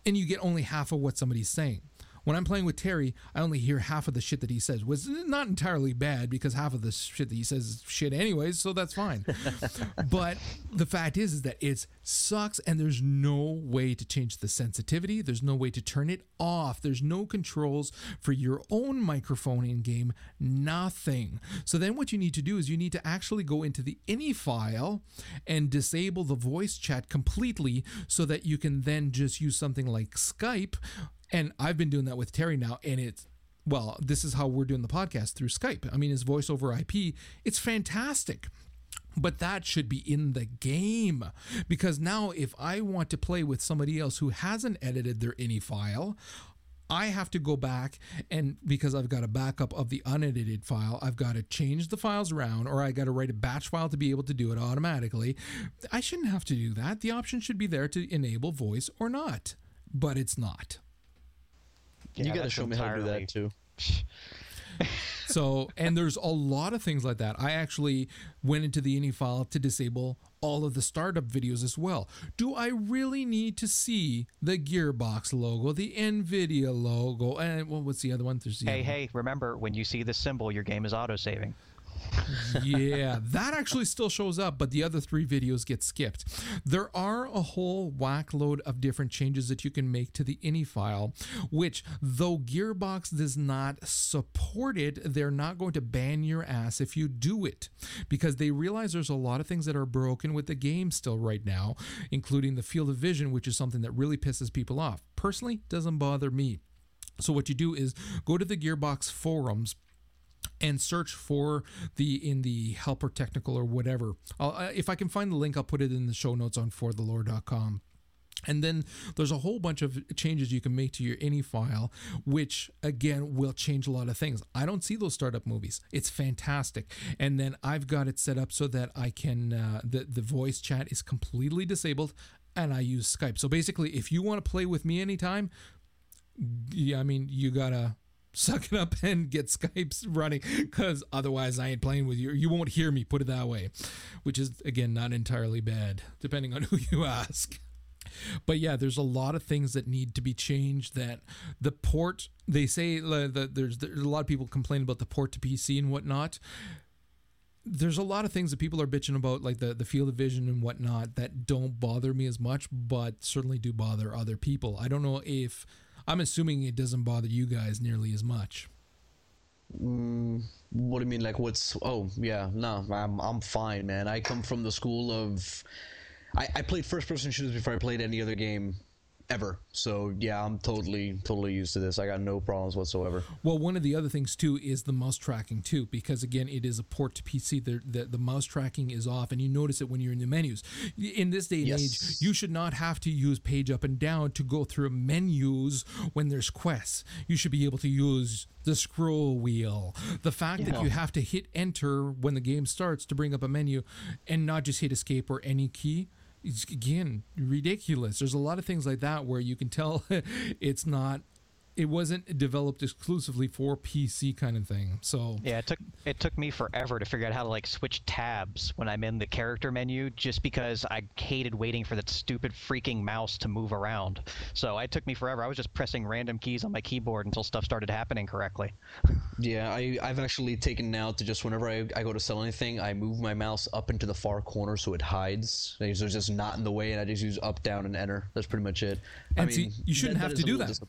and you get only half of what somebody's saying. When I'm playing with Terry, I only hear half of the shit that he says, was not entirely bad because half of the shit that he says is shit anyways, so that's fine. but the fact is, is that it sucks, and there's no way to change the sensitivity. There's no way to turn it off. There's no controls for your own microphone in game. Nothing. So then, what you need to do is you need to actually go into the ini file and disable the voice chat completely, so that you can then just use something like Skype. And I've been doing that with Terry now, and it's well, this is how we're doing the podcast through Skype. I mean, his voice over IP, it's fantastic. But that should be in the game because now if I want to play with somebody else who hasn't edited their ini file, I have to go back and because I've got a backup of the unedited file, I've got to change the files around or I got to write a batch file to be able to do it automatically. I shouldn't have to do that. The option should be there to enable voice or not, but it's not. You gotta that's show me how to do that too. So, and there's a lot of things like that. I actually went into the ini file to disable all of the startup videos as well. Do I really need to see the Gearbox logo, the Nvidia logo, and what what's the other one? There's the Hey, other one. hey, remember when you see the symbol, your game is auto-saving. Yeah, that actually still shows up, but the other three videos get skipped. There are a whole whack load of different changes that you can make to the ini file, which, though Gearbox does not support it, they're not going to ban your ass if you do it because they realize there's a lot of things that are broken with the game still right now, including the field of vision, which is something that really pisses people off. Personally, doesn't bother me. So, what you do is go to the Gearbox forums and search for the in the helper technical or whatever. I'll, if I can find the link, I'll put it in the show notes on forthelore.com. And then there's a whole bunch of changes you can make to your ini file, which again will change a lot of things. I don't see those startup movies. It's fantastic. And then I've got it set up so that I can uh, the the voice chat is completely disabled, and I use Skype. So basically, if you want to play with me anytime, yeah, I mean you gotta suck it up and get Skype's running because otherwise I ain't playing with you. You won't hear me, put it that way, which is, again, not entirely bad, depending on who you ask. But yeah, there's a lot of things that need to be changed. That the port, they say that there's, there's a lot of people complain about the port to PC and whatnot there's a lot of things that people are bitching about, like the, the field of vision and whatnot, that don't bother me as much, but certainly do bother other people. I don't know if I'm assuming it doesn't bother you guys nearly as much. Mm, what do you mean? Like, what's? Oh, yeah, no, I'm I'm fine, man. I come from the school of, I, I played first person shooters before I played any other game ever. So yeah, I'm totally totally used to this. I got no problems whatsoever. Well, one of the other things too is the mouse tracking too, because again, it is a port to PC. The the, the mouse tracking is off, and you notice it when you're in the menus. In this day and Yes. age, you should not have to use page up and down to go through menus when there's quests. You should be able to use the scroll wheel. The fact that you have to hit enter when the game starts to bring up a menu, and not just hit escape or any key. Again ridiculous. There's a lot of things like that where you can tell it's not it wasn't developed exclusively for PC kind of thing. So Yeah, it took it took me forever to figure out how to like switch tabs when I'm in the character menu, just because I hated waiting for that stupid freaking mouse to move around. So it took me forever. I was just pressing random keys on my keyboard until stuff started happening correctly. Yeah, I I've actually taken now to just whenever I, I go to sell anything, I move my mouse up into the far corner so it hides. Like, So it's just not in the way, and I just use up, down, and enter. That's pretty much it. I mean, see, you shouldn't have is to do that.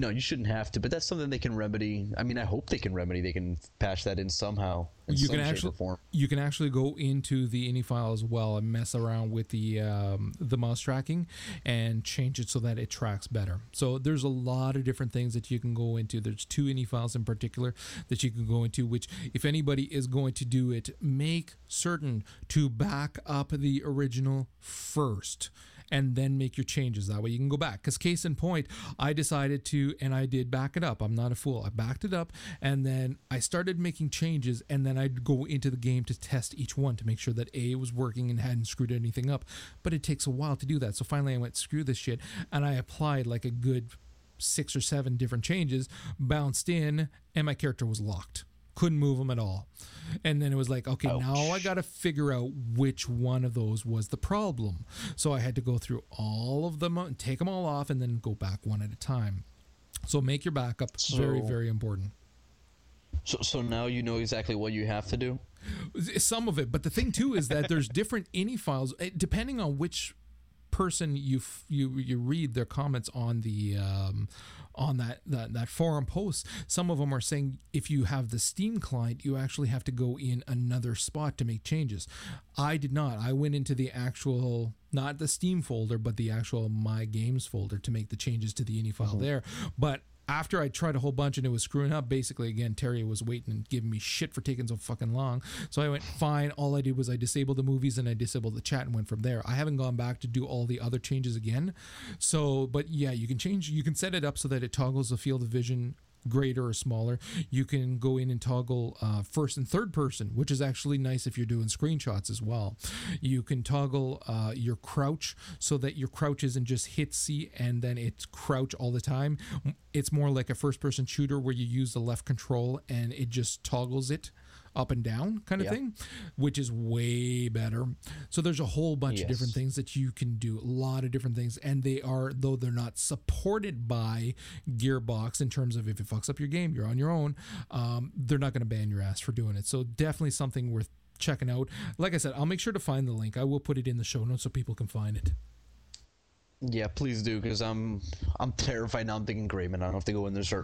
No, you shouldn't have to, but that's something they can remedy. I mean, I hope they can remedy. They can patch that in somehow. In you some can actually you can actually go into the ini file as well and mess around with the um, the mouse tracking and change it so that it tracks better. So there's a lot of different things that you can go into. There's two ini files in particular that you can go into. Which, if anybody is going to do it, make certain to back up the original first. And then make your changes. That way you can go back. Because, case in point, I decided to, and I did back it up. I'm not a fool. I backed it up, and then I started making changes, and then I'd go into the game to test each one to make sure that A was working and hadn't screwed anything up. But it takes a while to do that. So finally, I went, screw this shit, and I applied like a good six or seven different changes, bounced in, and my character was locked. Couldn't move them at all. And then it was like, okay, now I got to figure out which one of those was the problem. So I had to go through all of them and take them all off and then go back one at a time. So make your backup very, So- very important. So, so now you know exactly what you have to do. Some of it, but the thing too is that there's different ini files eh, depending on which person you f- you you read their comments on the um, on that, that that forum post. Some of them are saying if you have the Steam client, you actually have to go in another spot to make changes. I did not. I went into the actual not the Steam folder, but the actual My Games folder to make the changes to the ini file there. But after I tried a whole bunch and it was screwing up, basically again Terry was waiting and giving me shit for taking so fucking long. So I went fine. All I did was I disabled the movies and I disabled the chat and went from there. I haven't gone back to do all the other changes again. So, but yeah, you can change. You can set it up so that it toggles the field of vision greater or smaller. You can go in and toggle uh, first and third person, which is actually nice if you're doing screenshots as well. You can toggle uh, your crouch so that your crouch isn't just hit C and then it's crouch all the time. It's more like a first person shooter where you use the left control and it just toggles it up and down kind of Yeah. thing, which is way better. So there's a whole bunch of different things that you can do, a lot of different things, and they are though they're not supported by Gearbox in terms of if it fucks up your game, you're on your own. Um, they're not going to ban your ass for doing it. So definitely something worth checking out. Like I said, I'll make sure to find the link. I will put it in the show notes so people can find it. Yeah, please do, because I'm I'm terrified now. I'm thinking, great, man, I don't have to go in there, uh,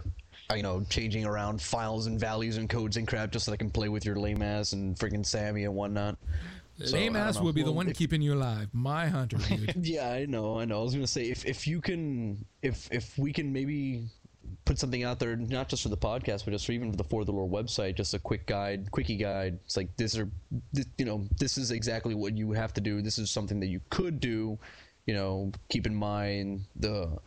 Uh, you know, changing around files and values and codes and crap just so I can play with your lame ass and freaking Sammy and whatnot. So, Lame ass will be the one if- keeping you alive. My hunter, dude. Yeah, I know, I know. I was gonna say if if you can, if if we can maybe put something out there, not just for the podcast, but just for even for the For the Lore website, just a quick guide, quickie guide. It's like this are, this, you know, this is exactly what you have to do. This is something that you could do. You know, keep in mind the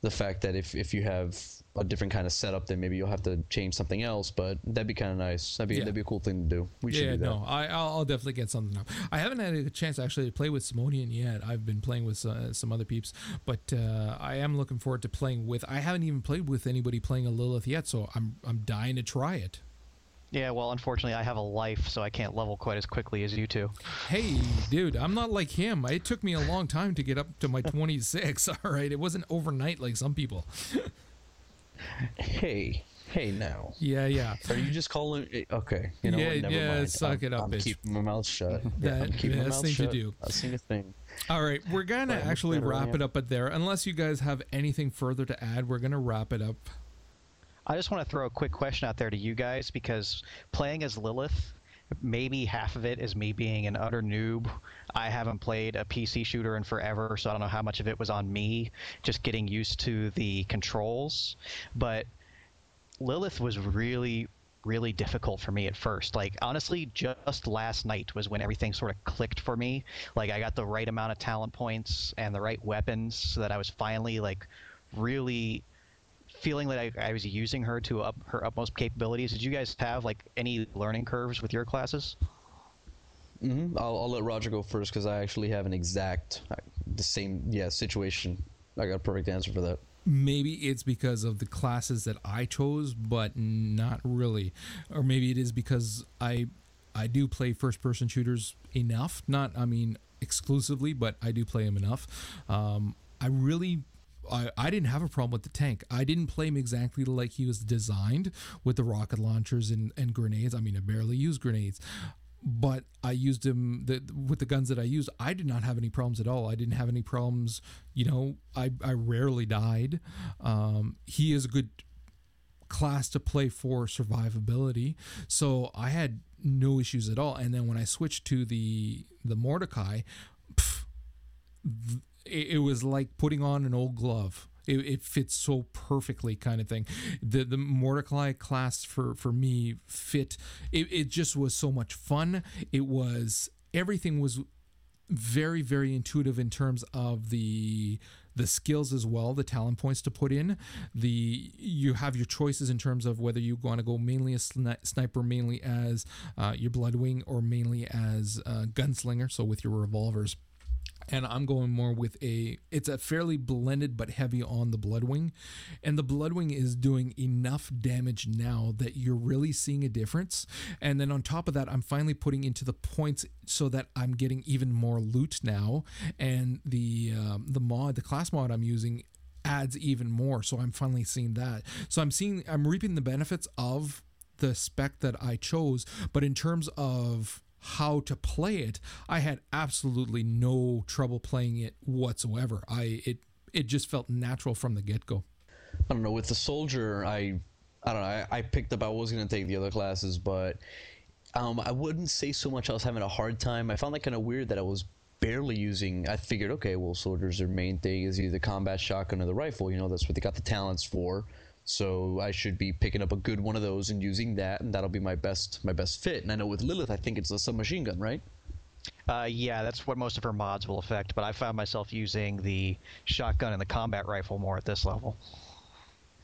the fact that if if you have a different kind of setup, then maybe you'll have to change something else. But that'd be kind of nice. That'd be Yeah. that'd be a cool thing to do. We should yeah, do that. no, I, I'll, I'll definitely get something up. I haven't had a chance actually to play with Simonian yet. I've been playing with uh, some other peeps, but uh, I am looking forward to playing with. I haven't even played with anybody playing a Lilith yet, so I'm I'm dying to try it. Yeah, well, unfortunately, I have a life, so I can't level quite as quickly as you two. Hey, dude, I'm not like him. It took me a long time to get up to my 26. All right, it wasn't overnight like some people. Hey, hey, now. Yeah, yeah. Are you just calling? eh, Okay, you know Yeah, what? Never yeah, mind. suck I'm, it up, I'm bitch. keeping my mouth shut. yeah, That- I'm keeping my best mouth thing to shut. do. I've seen a thing. All right, we're gonna Right, actually wrap it up at there. Unless you guys have anything further to add, we're gonna wrap it up. I just want to throw a quick question out there to you guys because playing as Lilith, maybe half of it is me being an utter noob. I haven't played a PC shooter in forever, so I don't know how much of it was on me just getting used to the controls. But Lilith was really, really difficult for me at first. Like, honestly, just last night was when everything sort of clicked for me. Like, I got the right amount of talent points and the right weapons so that I was finally, like, really feeling that I, I was using her to up her utmost capabilities. Did you guys have like any learning curves with your classes? hmm I'll, I'll let Roger go first because I actually have an exact, uh, the same, yeah, situation. I got a perfect answer for that. maybe it's because of the classes that I chose, but not really. Or maybe it is because I I do play first person shooters enough. Not I mean exclusively, but I do play them enough. Um, I really. I, I didn't have a problem with the tank. I didn't play him exactly like he was designed with the rocket launchers and, and grenades. I mean, I barely used grenades, but I used him the, with the guns that I used. I did not have any problems at all. I didn't have any problems. You know, I, I rarely died. Um, he is a good class to play for survivability. So I had no issues at all. And then when I switched to the the Mordecai, pff, it, it was like putting on an old glove. It, it fits so perfectly, kind of thing. The the Mordecai class for for me fit. It, it just was so much fun. It was everything was very very intuitive in terms of the the skills as well the talent points to put in the you have your choices in terms of whether you want to go mainly as sni- sniper mainly as uh, your bloodwing or mainly as uh, gunslinger so with your revolvers and I'm going more with a it's a fairly blended but heavy on the Bloodwing and the Bloodwing is doing enough damage now that you're really seeing a difference. And then on top of that I'm finally putting into the points so that I'm getting even more loot now. And the um, the mod the class mod I'm using adds even more. So I'm finally seeing that. So I'm seeing I'm reaping the benefits of the spec that I chose. But in terms of how to play it, I had absolutely no trouble playing it whatsoever. I it it just felt natural from the get go. I don't know. With the soldier, I, I don't know. I, I picked up. I was gonna take the other classes, but um, I wouldn't say so much. I was having a hard time. I found that kind of weird that I was barely using. I figured, okay, well, soldiers, their main thing is either the combat shotgun or the rifle. You know, that's what they got the talents for. So I should be picking up a good one of those and using that, and that'll be my best my best fit. And I know with Lilith, I think it's a submachine gun, right? Uh, yeah, that's what most of her mods will affect. But I found myself using the shotgun and the combat rifle more at this level.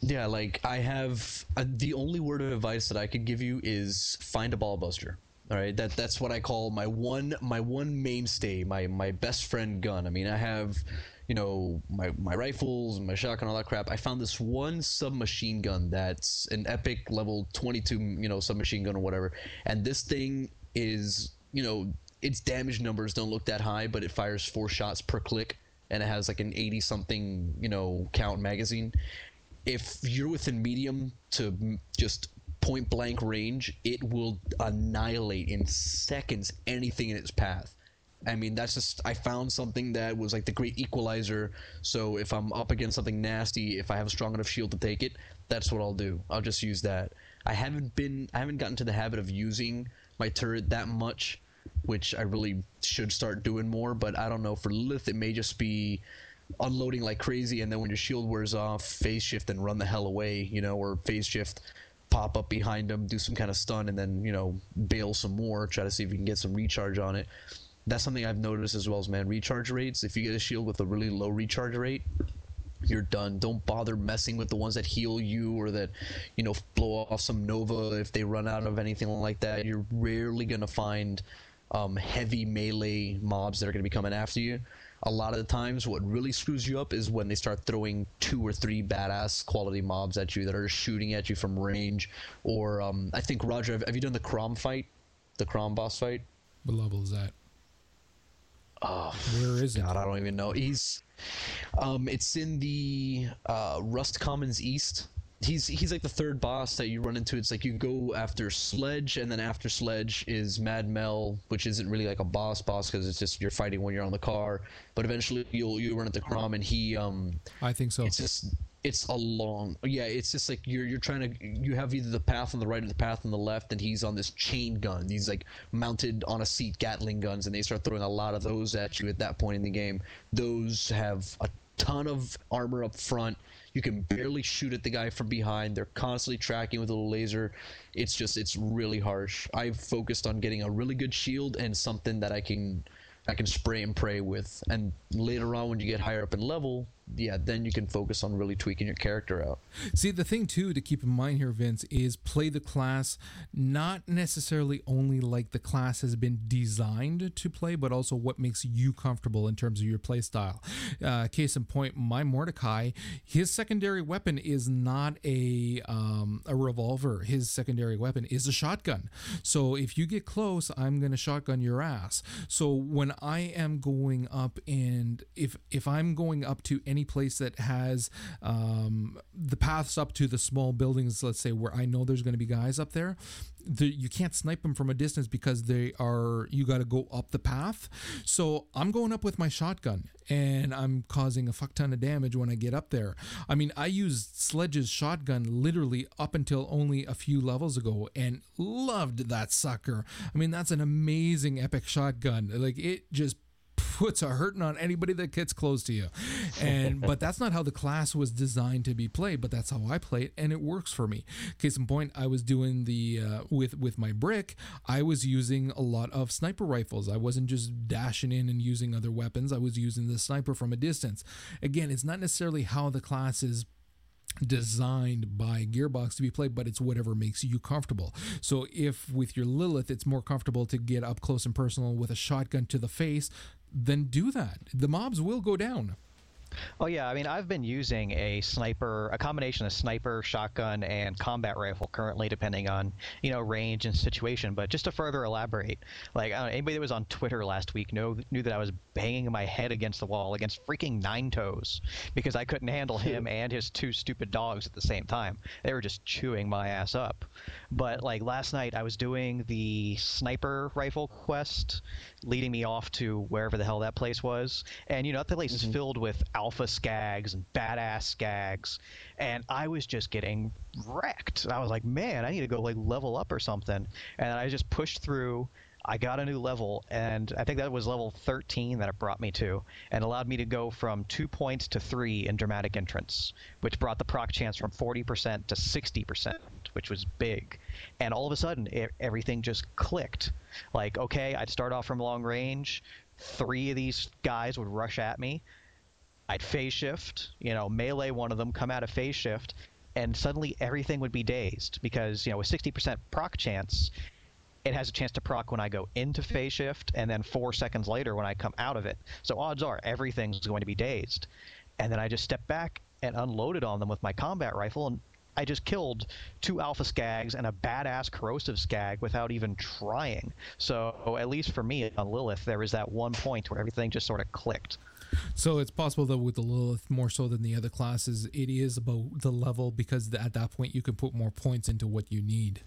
Yeah, like I have uh, the only word of advice that I could give you is find a ball buster. All right, that that's what I call my one my one mainstay, my my best friend gun. I mean, I have, you know, my my rifles and my shotgun, all that crap. I found this one submachine gun that's an epic level 22, you know, submachine gun or whatever. And this thing is, you know, its damage numbers don't look that high, but it fires four shots per click, and it has like an 80 something, you know, count magazine if you're within medium to just point blank range, it will annihilate in seconds anything in its path. I mean, that's just I found something that was like the great equalizer. So if I'm up against something nasty, if I have a strong enough shield to take it, that's what I'll do. I'll just use that. I haven't been I haven't gotten to the habit of using my turret that much, which I really should start doing more. But I don't know. For Lilith, it may just be unloading like crazy, and then when your shield wears off, phase shift and run the hell away, you know, or phase shift, pop up behind them, do some kind of stun, and then you know bail some more, try to see if you can get some recharge on it. That's something I've noticed as well as man recharge rates. If you get a shield with a really low recharge rate, you're done. Don't bother messing with the ones that heal you or that, you know, blow off some Nova if they run out of anything like that. You're rarely gonna find um, heavy melee mobs that are gonna be coming after you. A lot of the times, what really screws you up is when they start throwing two or three badass quality mobs at you that are shooting at you from range. Or um, I think Roger, have, have you done the Krom fight, the Krom boss fight? What level is that? Oh, Where is it? God, I don't even know. He's, um, it's in the uh, Rust Commons East. He's he's like the third boss that you run into. It's like you go after Sledge, and then after Sledge is Mad Mel, which isn't really like a boss boss because it's just you're fighting when you're on the car. But eventually you'll you run into Krom, and he um, I think so. it's just it's a long yeah it's just like you're you're trying to you have either the path on the right or the path on the left and he's on this chain gun he's like mounted on a seat gatling guns and they start throwing a lot of those at you at that point in the game those have a ton of armor up front you can barely shoot at the guy from behind. They're constantly tracking with a little laser. It's just it's really harsh. I've focused on getting a really good shield and something that i can I can spray and pray with. And later on, when you get higher up in level, yeah, then you can focus on really tweaking your character out. See, the thing too to keep in mind here, Vince, is play the class not necessarily only like the class has been designed to play, but also what makes you comfortable in terms of your play style. Uh, case in point, my Mordecai, his secondary weapon is not a um, a revolver. His secondary weapon is a shotgun. So if you get close, I'm gonna shotgun your ass. So when I am going up and if if I'm going up to any place that has um, the paths up to the small buildings, let's say where I know there's going to be guys up there, the, you can't snipe them from a distance because they are you got to go up the path. So I'm going up with my shotgun and I'm causing a fuck ton of damage when I get up there. I mean, I used Sledge's shotgun literally up until only a few levels ago and loved that sucker. I mean, that's an amazing epic shotgun. Like it just puts a hurting on anybody that gets close to you. And but that's not how the class was designed to be played, but that's how I play it and it works for me. Case in point, I was doing the uh, with with my brick, I was using a lot of sniper rifles. I wasn't just dashing in and using other weapons. I was using the sniper from a distance. Again, it's not necessarily how the class is designed by Gearbox to be played, but it's whatever makes you comfortable. So if with your Lilith it's more comfortable to get up close and personal with a shotgun to the face, then do that. The mobs will go down. Oh yeah, I mean I've been using a sniper, a combination of sniper, shotgun, and combat rifle currently, depending on you know range and situation. But just to further elaborate, like I don't know, anybody that was on Twitter last week know, knew that I was banging my head against the wall against freaking Nine Toes because I couldn't handle him and his two stupid dogs at the same time. They were just chewing my ass up. But like last night, I was doing the sniper rifle quest, leading me off to wherever the hell that place was, and you know that place is mm-hmm. filled with alpha skags and badass skags, and I was just getting wrecked. I was like, man, I need to go like level up or something, and I just pushed through. I got a new level, and I think that was level 13 that it brought me to, and allowed me to go from two points to three in dramatic entrance, which brought the proc chance from 40% to 60%, which was big. And all of a sudden, e everything just clicked. Like, okay, I'd start off from long range, three of these guys would rush at me. I'd phase shift, you know, melee one of them, come out of phase shift, and suddenly everything would be dazed because, you know, with 60% proc chance, it has a chance to proc when I go into hmm. phase shift, and then four seconds later when I come out of it. So odds are everything's going to be dazed. And then I just stepped back and unloaded on them with my combat rifle, and I just killed two alpha skags and a badass corrosive skag without even trying. So at least for me on Lilith, there was that one point where everything just sort of clicked. So it's possible that with the Lilith, more so than the other classes, it is about the level because at that point you can put more points into what you need.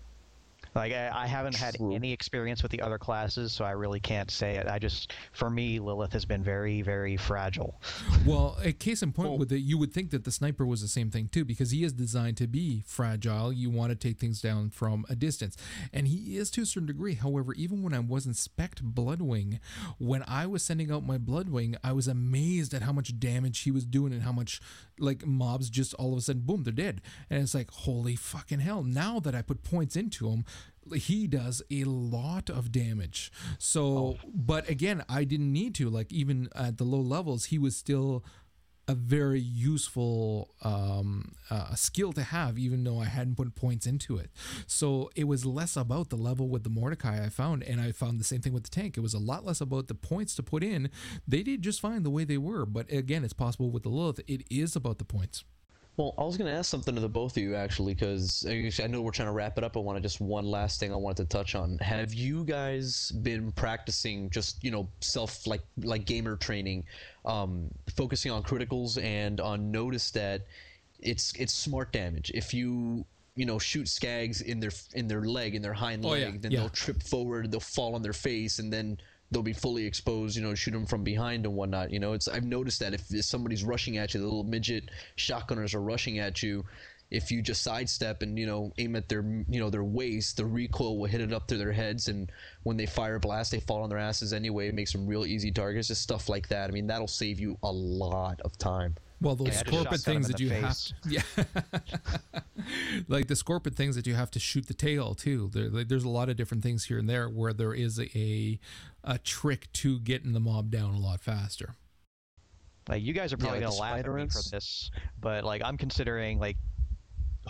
Like I, I haven't had True. any experience with the other classes, so I really can't say it. I just, for me, Lilith has been very, very fragile. Well, a case in point with it, you would think that the sniper was the same thing too, because he is designed to be fragile. You want to take things down from a distance, and he is to a certain degree. However, even when I wasn't spec Bloodwing, when I was sending out my Bloodwing, I was amazed at how much damage he was doing and how much like mobs just all of a sudden boom they're dead, and it's like holy fucking hell. Now that I put points into him, he does a lot of damage. So, oh. but again, I didn't need to. Like even at the low levels, he was still a very useful um, uh, skill to have, even though I hadn't put points into it. So it was less about the level with the Mordecai I found, and I found the same thing with the tank. It was a lot less about the points to put in. They did just fine the way they were, but again, it's possible with the Lilith, it is about the points. Well, I was going to ask something to the both of you actually, because I know we're trying to wrap it up. I want to just one last thing I wanted to touch on. Have you guys been practicing just you know self like like gamer training, um, focusing on criticals and on notice that it's it's smart damage. If you you know shoot skags in their in their leg in their hind Oh, leg, yeah, then yeah. they'll trip forward, they'll fall on their face, and then they'll be fully exposed. You know, shoot them from behind and whatnot. You know, it's I've noticed that if somebody's rushing at you, the little midget shotgunners are rushing at you. If you just sidestep and you know aim at their you know their waist, the recoil will hit it up to their heads, and when they fire blast, they fall on their asses anyway. It makes them real easy targets. Just stuff like that. I mean, that'll save you a lot of time. Well, those Yeah, just scorpion shotgun 'em things that the you have, face. yeah, like the scorpion things that you have to shoot the tail too. There, like, there's a lot of different things here and there where there is a a trick to getting the mob down a lot faster. Like you guys are probably like gonna the laugh at me for this, but like I'm considering like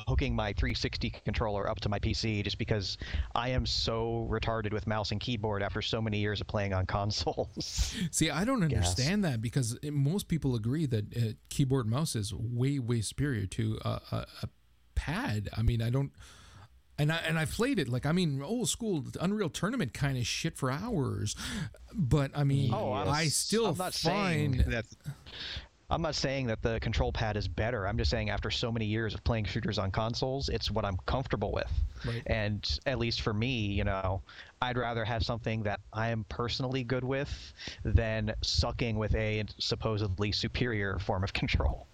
hooking my 360 controller up to my PC just because I am so retarded with mouse and keyboard after so many years of playing on consoles. See, I don't understand that because it- most people agree that uh, keyboard mouse is way way superior to a, a, a pad. I mean, I don't. And I and I played it like I mean old school Unreal Tournament kind of shit for hours, but I mean Oh, I'm- I still I'm not find that. I'm not saying that the control pad is better. I'm just saying after so many years of playing shooters on consoles, it's what I'm comfortable with. Right. And at least for me, you know, I'd rather have something that I am personally good with than sucking with a supposedly superior form of control.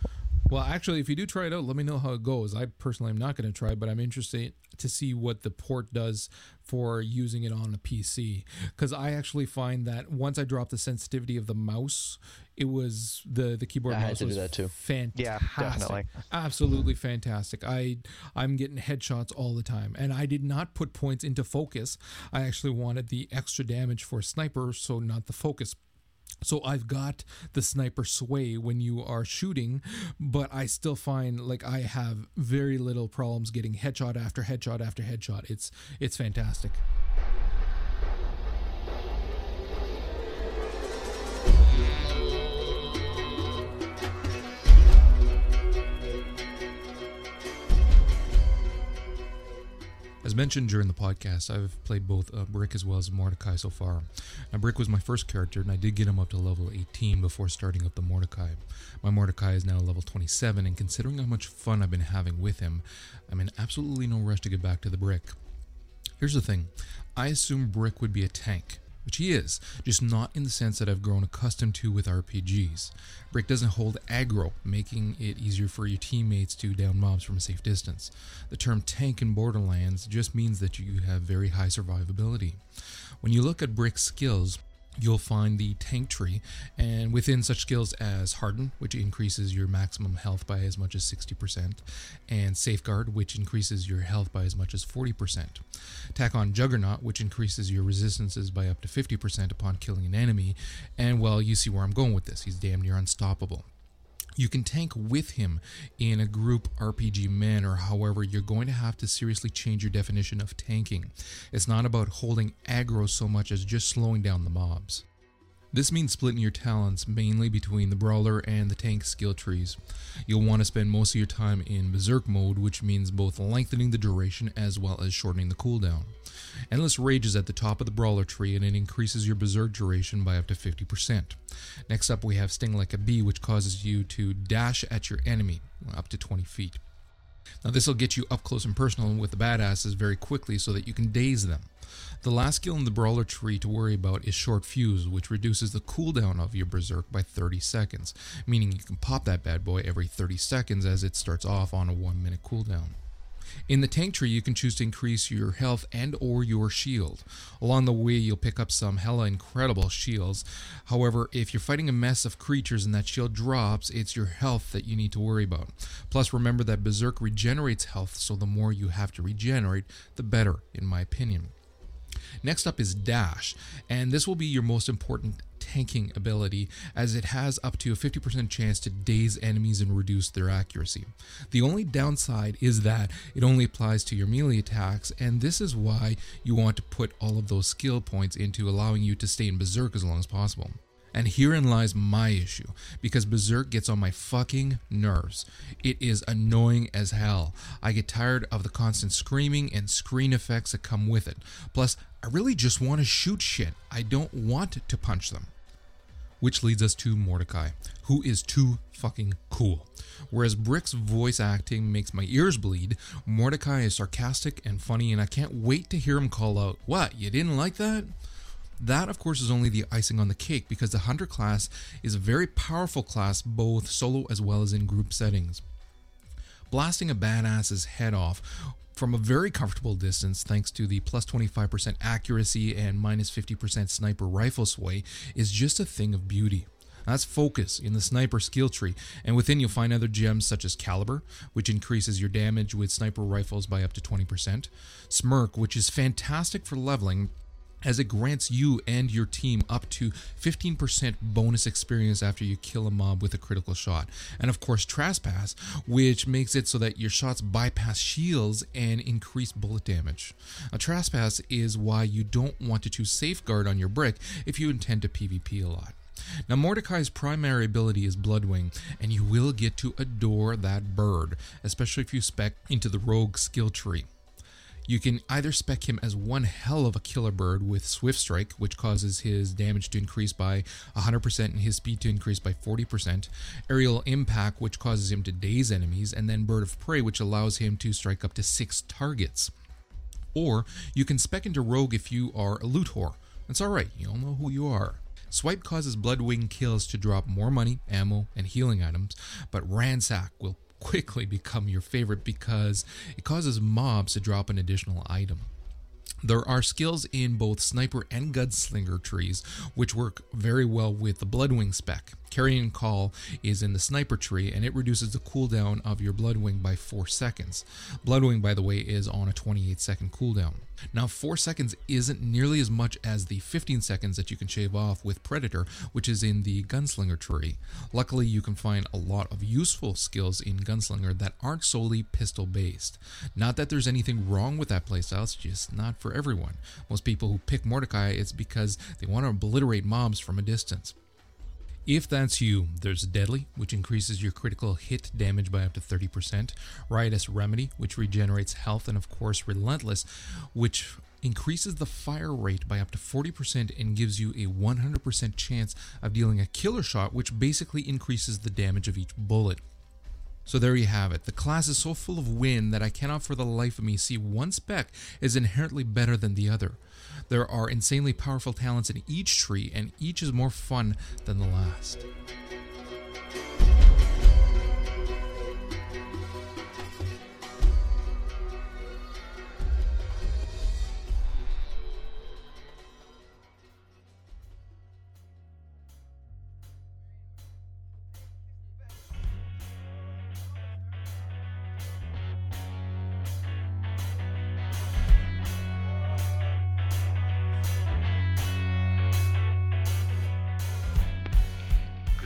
Well, actually, if you do try it out, let me know how it goes. I personally am not going to try, but I'm interested to see what the port does for using it on a PC. Because I actually find that once I dropped the sensitivity of the mouse, it was the the keyboard I had mouse to do was that too. fantastic. Yeah, definitely. absolutely fantastic. I I'm getting headshots all the time, and I did not put points into focus. I actually wanted the extra damage for sniper, so not the focus. So I've got the sniper sway when you are shooting, but I still find like I have very little problems getting headshot after headshot after headshot. It's it's fantastic. As mentioned during the podcast, I've played both uh, Brick as well as Mordecai so far. Now, Brick was my first character, and I did get him up to level 18 before starting up the Mordecai. My Mordecai is now level 27, and considering how much fun I've been having with him, I'm in absolutely no rush to get back to the Brick. Here's the thing I assumed Brick would be a tank, which he is, just not in the sense that I've grown accustomed to with RPGs. Brick doesn't hold aggro, making it easier for your teammates to down mobs from a safe distance. The term tank in Borderlands just means that you have very high survivability. When you look at Brick's skills, you'll find the tank tree, and within such skills as Harden, which increases your maximum health by as much as 60%, and Safeguard, which increases your health by as much as 40%. Tack on Juggernaut, which increases your resistances by up to 50% upon killing an enemy, and well, you see where I'm going with this. He's damn near unstoppable. You can tank with him in a group RPG manner, however, you're going to have to seriously change your definition of tanking. It's not about holding aggro so much as just slowing down the mobs. This means splitting your talents mainly between the brawler and the tank skill trees. You'll want to spend most of your time in berserk mode, which means both lengthening the duration as well as shortening the cooldown. Endless Rage is at the top of the brawler tree and it increases your berserk duration by up to 50%. Next up, we have Sting Like a Bee, which causes you to dash at your enemy up to 20 feet. Now, this will get you up close and personal with the badasses very quickly so that you can daze them. The last skill in the brawler tree to worry about is Short Fuse, which reduces the cooldown of your berserk by 30 seconds, meaning you can pop that bad boy every 30 seconds as it starts off on a 1 minute cooldown. In the tank tree, you can choose to increase your health and or your shield. Along the way, you'll pick up some hella incredible shields. However, if you're fighting a mess of creatures and that shield drops, it's your health that you need to worry about. Plus, remember that Berserk regenerates health, so the more you have to regenerate, the better, in my opinion. Next up is Dash, and this will be your most important tanking ability as it has up to a 50% chance to daze enemies and reduce their accuracy. The only downside is that it only applies to your melee attacks, and this is why you want to put all of those skill points into allowing you to stay in Berserk as long as possible. And herein lies my issue, because Berserk gets on my fucking nerves. It is annoying as hell. I get tired of the constant screaming and screen effects that come with it. Plus, I really just want to shoot shit. I don't want to punch them. Which leads us to Mordecai, who is too fucking cool. Whereas Brick's voice acting makes my ears bleed, Mordecai is sarcastic and funny, and I can't wait to hear him call out, What, you didn't like that? That, of course, is only the icing on the cake because the Hunter class is a very powerful class both solo as well as in group settings. Blasting a badass's head off from a very comfortable distance thanks to the plus 25% accuracy and minus 50% sniper rifle sway is just a thing of beauty. That's focus in the sniper skill tree, and within you'll find other gems such as Caliber, which increases your damage with sniper rifles by up to 20%, Smirk, which is fantastic for leveling as it grants you and your team up to 15% bonus experience after you kill a mob with a critical shot. And of course, Trespass, which makes it so that your shots bypass shields and increase bullet damage. A Trespass is why you don't want to choose Safeguard on your brick if you intend to PvP a lot. Now, Mordecai's primary ability is Bloodwing, and you will get to adore that bird, especially if you spec into the Rogue skill tree. You can either spec him as one hell of a killer bird with Swift Strike, which causes his damage to increase by 100% and his speed to increase by 40%, Aerial Impact, which causes him to daze enemies, and then Bird of Prey, which allows him to strike up to six targets. Or you can spec into Rogue if you are a loot whore. That's alright, you all know who you are. Swipe causes Bloodwing kills to drop more money, ammo, and healing items, but Ransack will quickly become your favorite because it causes mobs to drop an additional item. There are skills in both sniper and gunslinger trees which work very well with the Bloodwing spec. Carrion Call is in the sniper tree and it reduces the cooldown of your Bloodwing by 4 seconds. Bloodwing, by the way, is on a 28 second cooldown. Now, 4 seconds isn't nearly as much as the 15 seconds that you can shave off with Predator, which is in the Gunslinger tree. Luckily, you can find a lot of useful skills in Gunslinger that aren't solely pistol based. Not that there's anything wrong with that playstyle, it's just not for everyone. Most people who pick Mordecai, it's because they want to obliterate mobs from a distance. If that's you, there's Deadly, which increases your critical hit damage by up to 30%, Riotous Remedy, which regenerates health, and of course Relentless, which increases the fire rate by up to 40% and gives you a 100% chance of dealing a killer shot, which basically increases the damage of each bullet. So there you have it. The class is so full of wind that I cannot for the life of me see one spec is inherently better than the other. There are insanely powerful talents in each tree, and each is more fun than the last.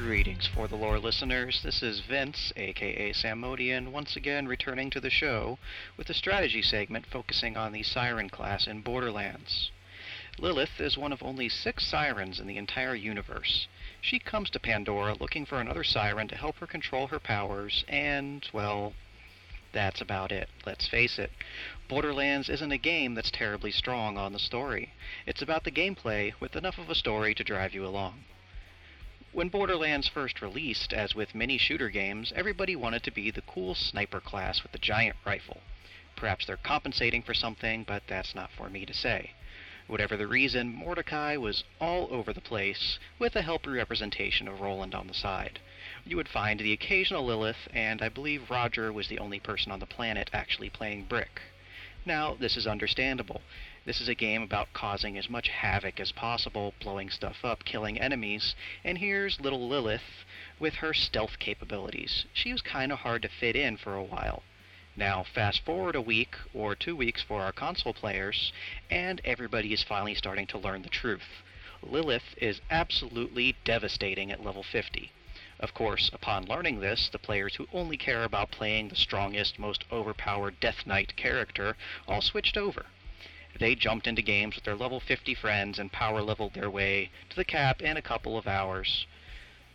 Greetings for the lore listeners. This is Vince, aka Samodian, once again returning to the show with a strategy segment focusing on the Siren class in Borderlands. Lilith is one of only six sirens in the entire universe. She comes to Pandora looking for another siren to help her control her powers, and, well, that's about it. Let's face it. Borderlands isn't a game that's terribly strong on the story. It's about the gameplay with enough of a story to drive you along. When Borderlands first released, as with many shooter games, everybody wanted to be the cool sniper class with the giant rifle. Perhaps they're compensating for something, but that's not for me to say. Whatever the reason, Mordecai was all over the place, with a healthy representation of Roland on the side. You would find the occasional Lilith, and I believe Roger was the only person on the planet actually playing Brick. Now, this is understandable. This is a game about causing as much havoc as possible, blowing stuff up, killing enemies, and here's little Lilith with her stealth capabilities. She was kinda hard to fit in for a while. Now, fast forward a week or two weeks for our console players, and everybody is finally starting to learn the truth. Lilith is absolutely devastating at level 50. Of course, upon learning this, the players who only care about playing the strongest, most overpowered Death Knight character all switched over. They jumped into games with their level 50 friends and power leveled their way to the cap in a couple of hours.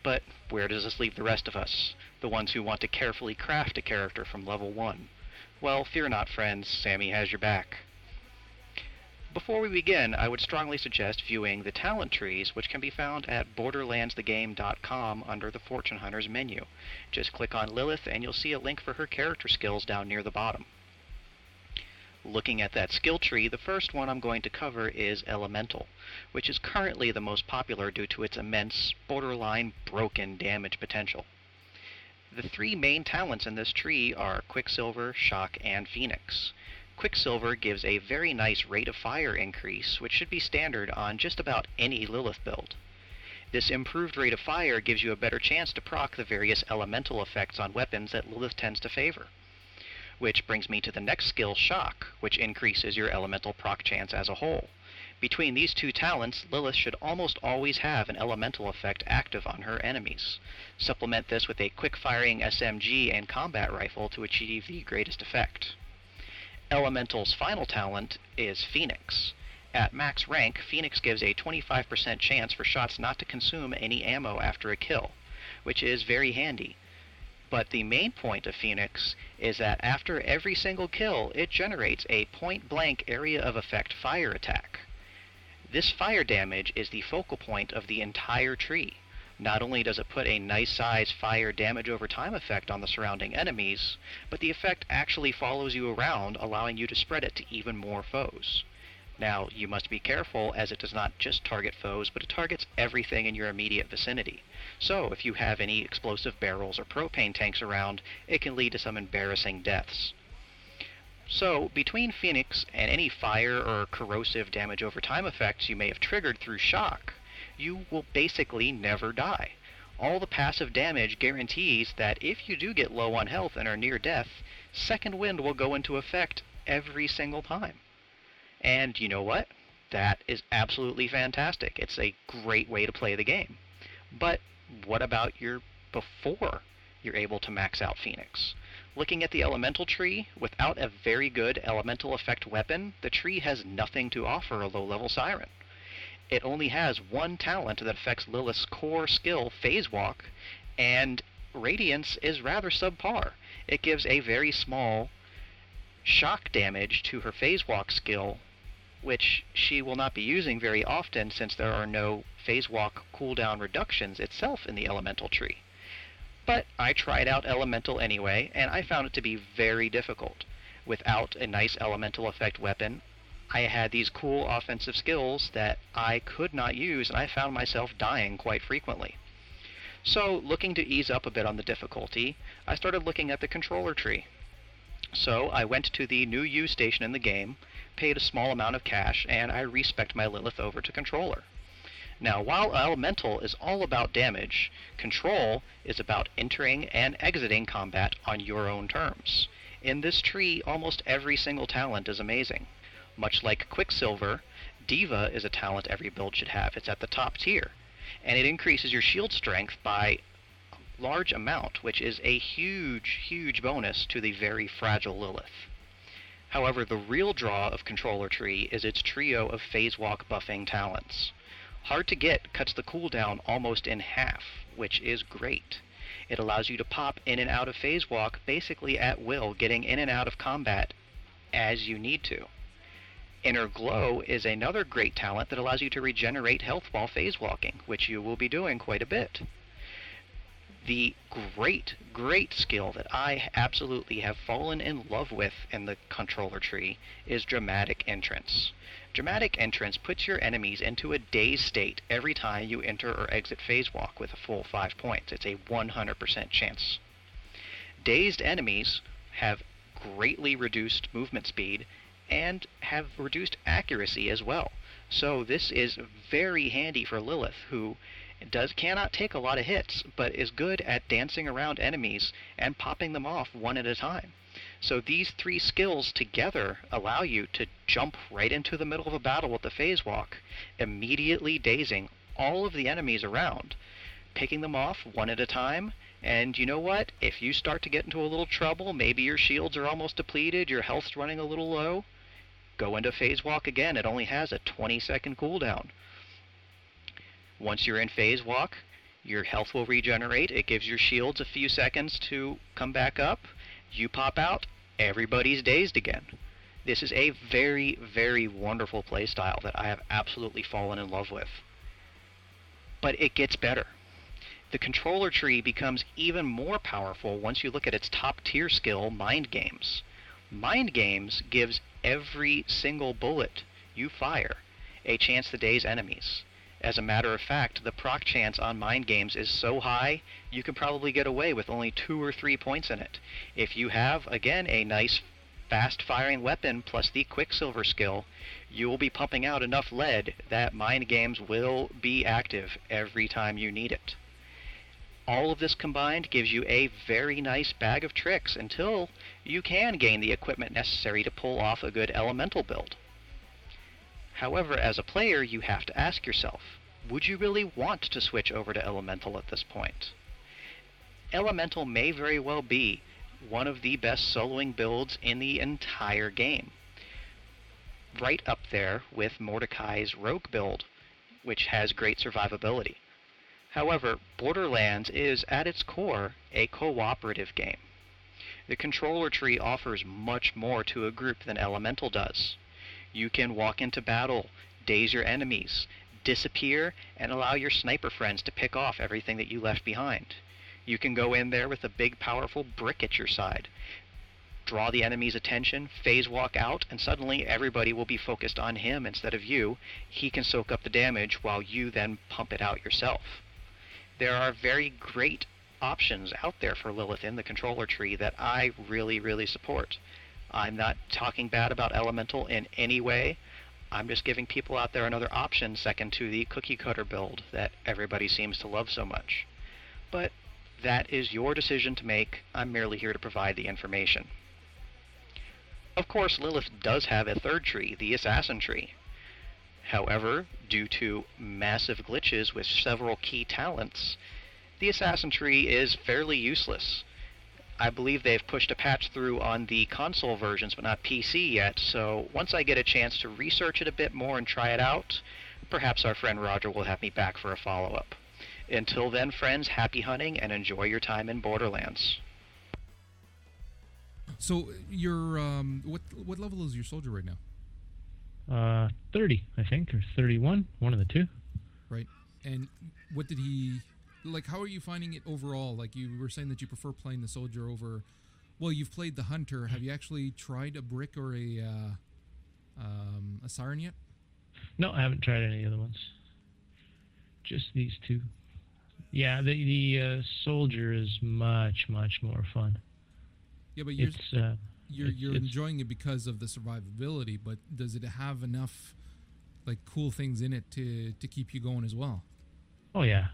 But where does this leave the rest of us, the ones who want to carefully craft a character from level 1? Well, fear not, friends, Sammy has your back. Before we begin, I would strongly suggest viewing the talent trees, which can be found at borderlandsthegame.com under the Fortune Hunters menu. Just click on Lilith and you'll see a link for her character skills down near the bottom. Looking at that skill tree, the first one I'm going to cover is Elemental, which is currently the most popular due to its immense, borderline broken damage potential. The three main talents in this tree are Quicksilver, Shock, and Phoenix. Quicksilver gives a very nice rate of fire increase, which should be standard on just about any Lilith build. This improved rate of fire gives you a better chance to proc the various elemental effects on weapons that Lilith tends to favor. Which brings me to the next skill, Shock, which increases your elemental proc chance as a whole. Between these two talents, Lilith should almost always have an elemental effect active on her enemies. Supplement this with a quick-firing SMG and combat rifle to achieve the greatest effect. Elemental's final talent is Phoenix. At max rank, Phoenix gives a 25% chance for shots not to consume any ammo after a kill, which is very handy. But the main point of Phoenix is that after every single kill, it generates a point blank area of effect fire attack. This fire damage is the focal point of the entire tree. Not only does it put a nice size fire damage over time effect on the surrounding enemies, but the effect actually follows you around, allowing you to spread it to even more foes. Now, you must be careful as it does not just target foes, but it targets everything in your immediate vicinity. So, if you have any explosive barrels or propane tanks around, it can lead to some embarrassing deaths. So, between Phoenix and any fire or corrosive damage over time effects you may have triggered through shock, you will basically never die. All the passive damage guarantees that if you do get low on health and are near death, Second Wind will go into effect every single time. And you know what? That is absolutely fantastic. It's a great way to play the game. But what about your before you're able to max out Phoenix? Looking at the elemental tree, without a very good elemental effect weapon, the tree has nothing to offer a low level siren. It only has one talent that affects Lilith's core skill, Phase Walk, and Radiance is rather subpar. It gives a very small shock damage to her Phase Walk skill, which she will not be using very often since there are no Phase Walk cooldown reductions itself in the Elemental tree. But I tried out Elemental anyway, and I found it to be very difficult. Without a nice Elemental effect weapon, I had these cool offensive skills that I could not use, and I found myself dying quite frequently. So, looking to ease up a bit on the difficulty, I started looking at the controller tree. So, I went to the new U station in the game, paid a small amount of cash, and I respec my Lilith over to controller. Now, while Elemental is all about damage, Control is about entering and exiting combat on your own terms. In this tree, almost every single talent is amazing. Much like Quicksilver, Diva is a talent every build should have. It's at the top tier. And it increases your shield strength by a large amount, which is a huge, huge bonus to the very fragile Lilith. However, the real draw of Controller Tree is its trio of Phase Walk buffing talents. Hard to get cuts the cooldown almost in half, which is great. It allows you to pop in and out of Phase Walk basically at will, getting in and out of combat as you need to. Inner Glow is another great talent that allows you to regenerate health while phase walking, which you will be doing quite a bit. The great, great skill that I absolutely have fallen in love with in the controller tree is Dramatic Entrance. Dramatic Entrance puts your enemies into a dazed state every time you enter or exit phase walk with a full 5 points. It's a 100% chance. Dazed enemies have greatly reduced movement speed and have reduced accuracy as well. So this is very handy for Lilith, who does cannot take a lot of hits, but is good at dancing around enemies and popping them off one at a time. So these three skills together allow you to jump right into the middle of a battle with the phase walk, immediately dazing all of the enemies around, picking them off one at a time. And you know what? If you start to get into a little trouble, maybe your shields are almost depleted, your health's running a little low, go into phase walk again. It only has a 20 second cooldown. Once you're in phase walk, your health will regenerate. It gives your shields a few seconds to come back up. You pop out, everybody's dazed again. This is a very, very wonderful playstyle that I have absolutely fallen in love with. But it gets better. The controller tree becomes even more powerful once you look at its top tier skill, Mind Games. Mind Games gives every single bullet you fire a chance to daze enemies. As a matter of fact, the proc chance on mind games is so high, you can probably get away with only two or three points in it. If you have, again, a nice fast firing weapon plus the Quicksilver skill, you will be pumping out enough lead that mind games will be active every time you need it. All of this combined gives you a very nice bag of tricks until you can gain the equipment necessary to pull off a good elemental build. However, as a player, you have to ask yourself, would you really want to switch over to Elemental at this point? Elemental may very well be one of the best soloing builds in the entire game. Right up there with Mordecai's Rogue build, which has great survivability. However, Borderlands is at its core a cooperative game. The controller tree offers much more to a group than Elemental does. You can walk into battle, daze your enemies, disappear, and allow your sniper friends to pick off everything that you left behind. You can go in there with a big powerful brick at your side, draw the enemy's attention, phase walk out, and suddenly everybody will be focused on him instead of you. He can soak up the damage while you then pump it out yourself. There are very great options out there for Lilith in the controller tree that I really, really support. I'm not talking bad about Elemental in any way. I'm just giving people out there another option second to the cookie cutter build that everybody seems to love so much. But that is your decision to make. I'm merely here to provide the information. Of course, Lilith does have a third tree, the Assassin tree. However, due to massive glitches with several key talents, the Assassin tree is fairly useless. I believe they've pushed a patch through on the console versions, but not PC yet. So once I get a chance to research it a bit more and try it out, perhaps our friend Roger will have me back for a follow up. Until then, friends, happy hunting and enjoy your time in Borderlands. So your um, what what level is your soldier right now? Uh, 30, I think, or 31, one of the two. Right. And what did he like how are you finding it overall? Like you were saying that you prefer playing the soldier over well you've played the hunter. Have you actually tried a brick or a uh, um, a siren yet? No i haven't tried any other ones. Just these two. Yeah the the uh, soldier is much much more fun. Yeah but you're uh, you're, it's, you're it's, enjoying it because of the survivability but does it have enough like cool things in it to to keep you going as well? Oh yeah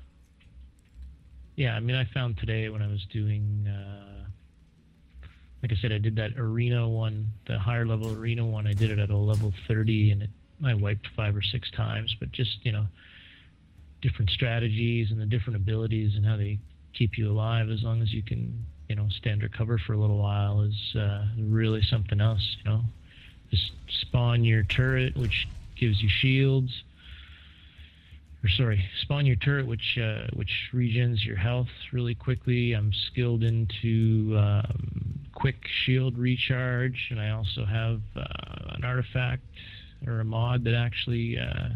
yeah, I mean, I found today when I was doing, uh, like I said, I did that arena one, the higher level arena one. I did it at a level 30, and it, I wiped five or six times. But just you know, different strategies and the different abilities and how they keep you alive as long as you can, you know, stand or cover for a little while is uh, really something else. You know, just spawn your turret, which gives you shields or sorry, spawn your turret, which uh, which regens your health really quickly. I'm skilled into um, quick shield recharge, and I also have uh, an artifact or a mod that actually uh,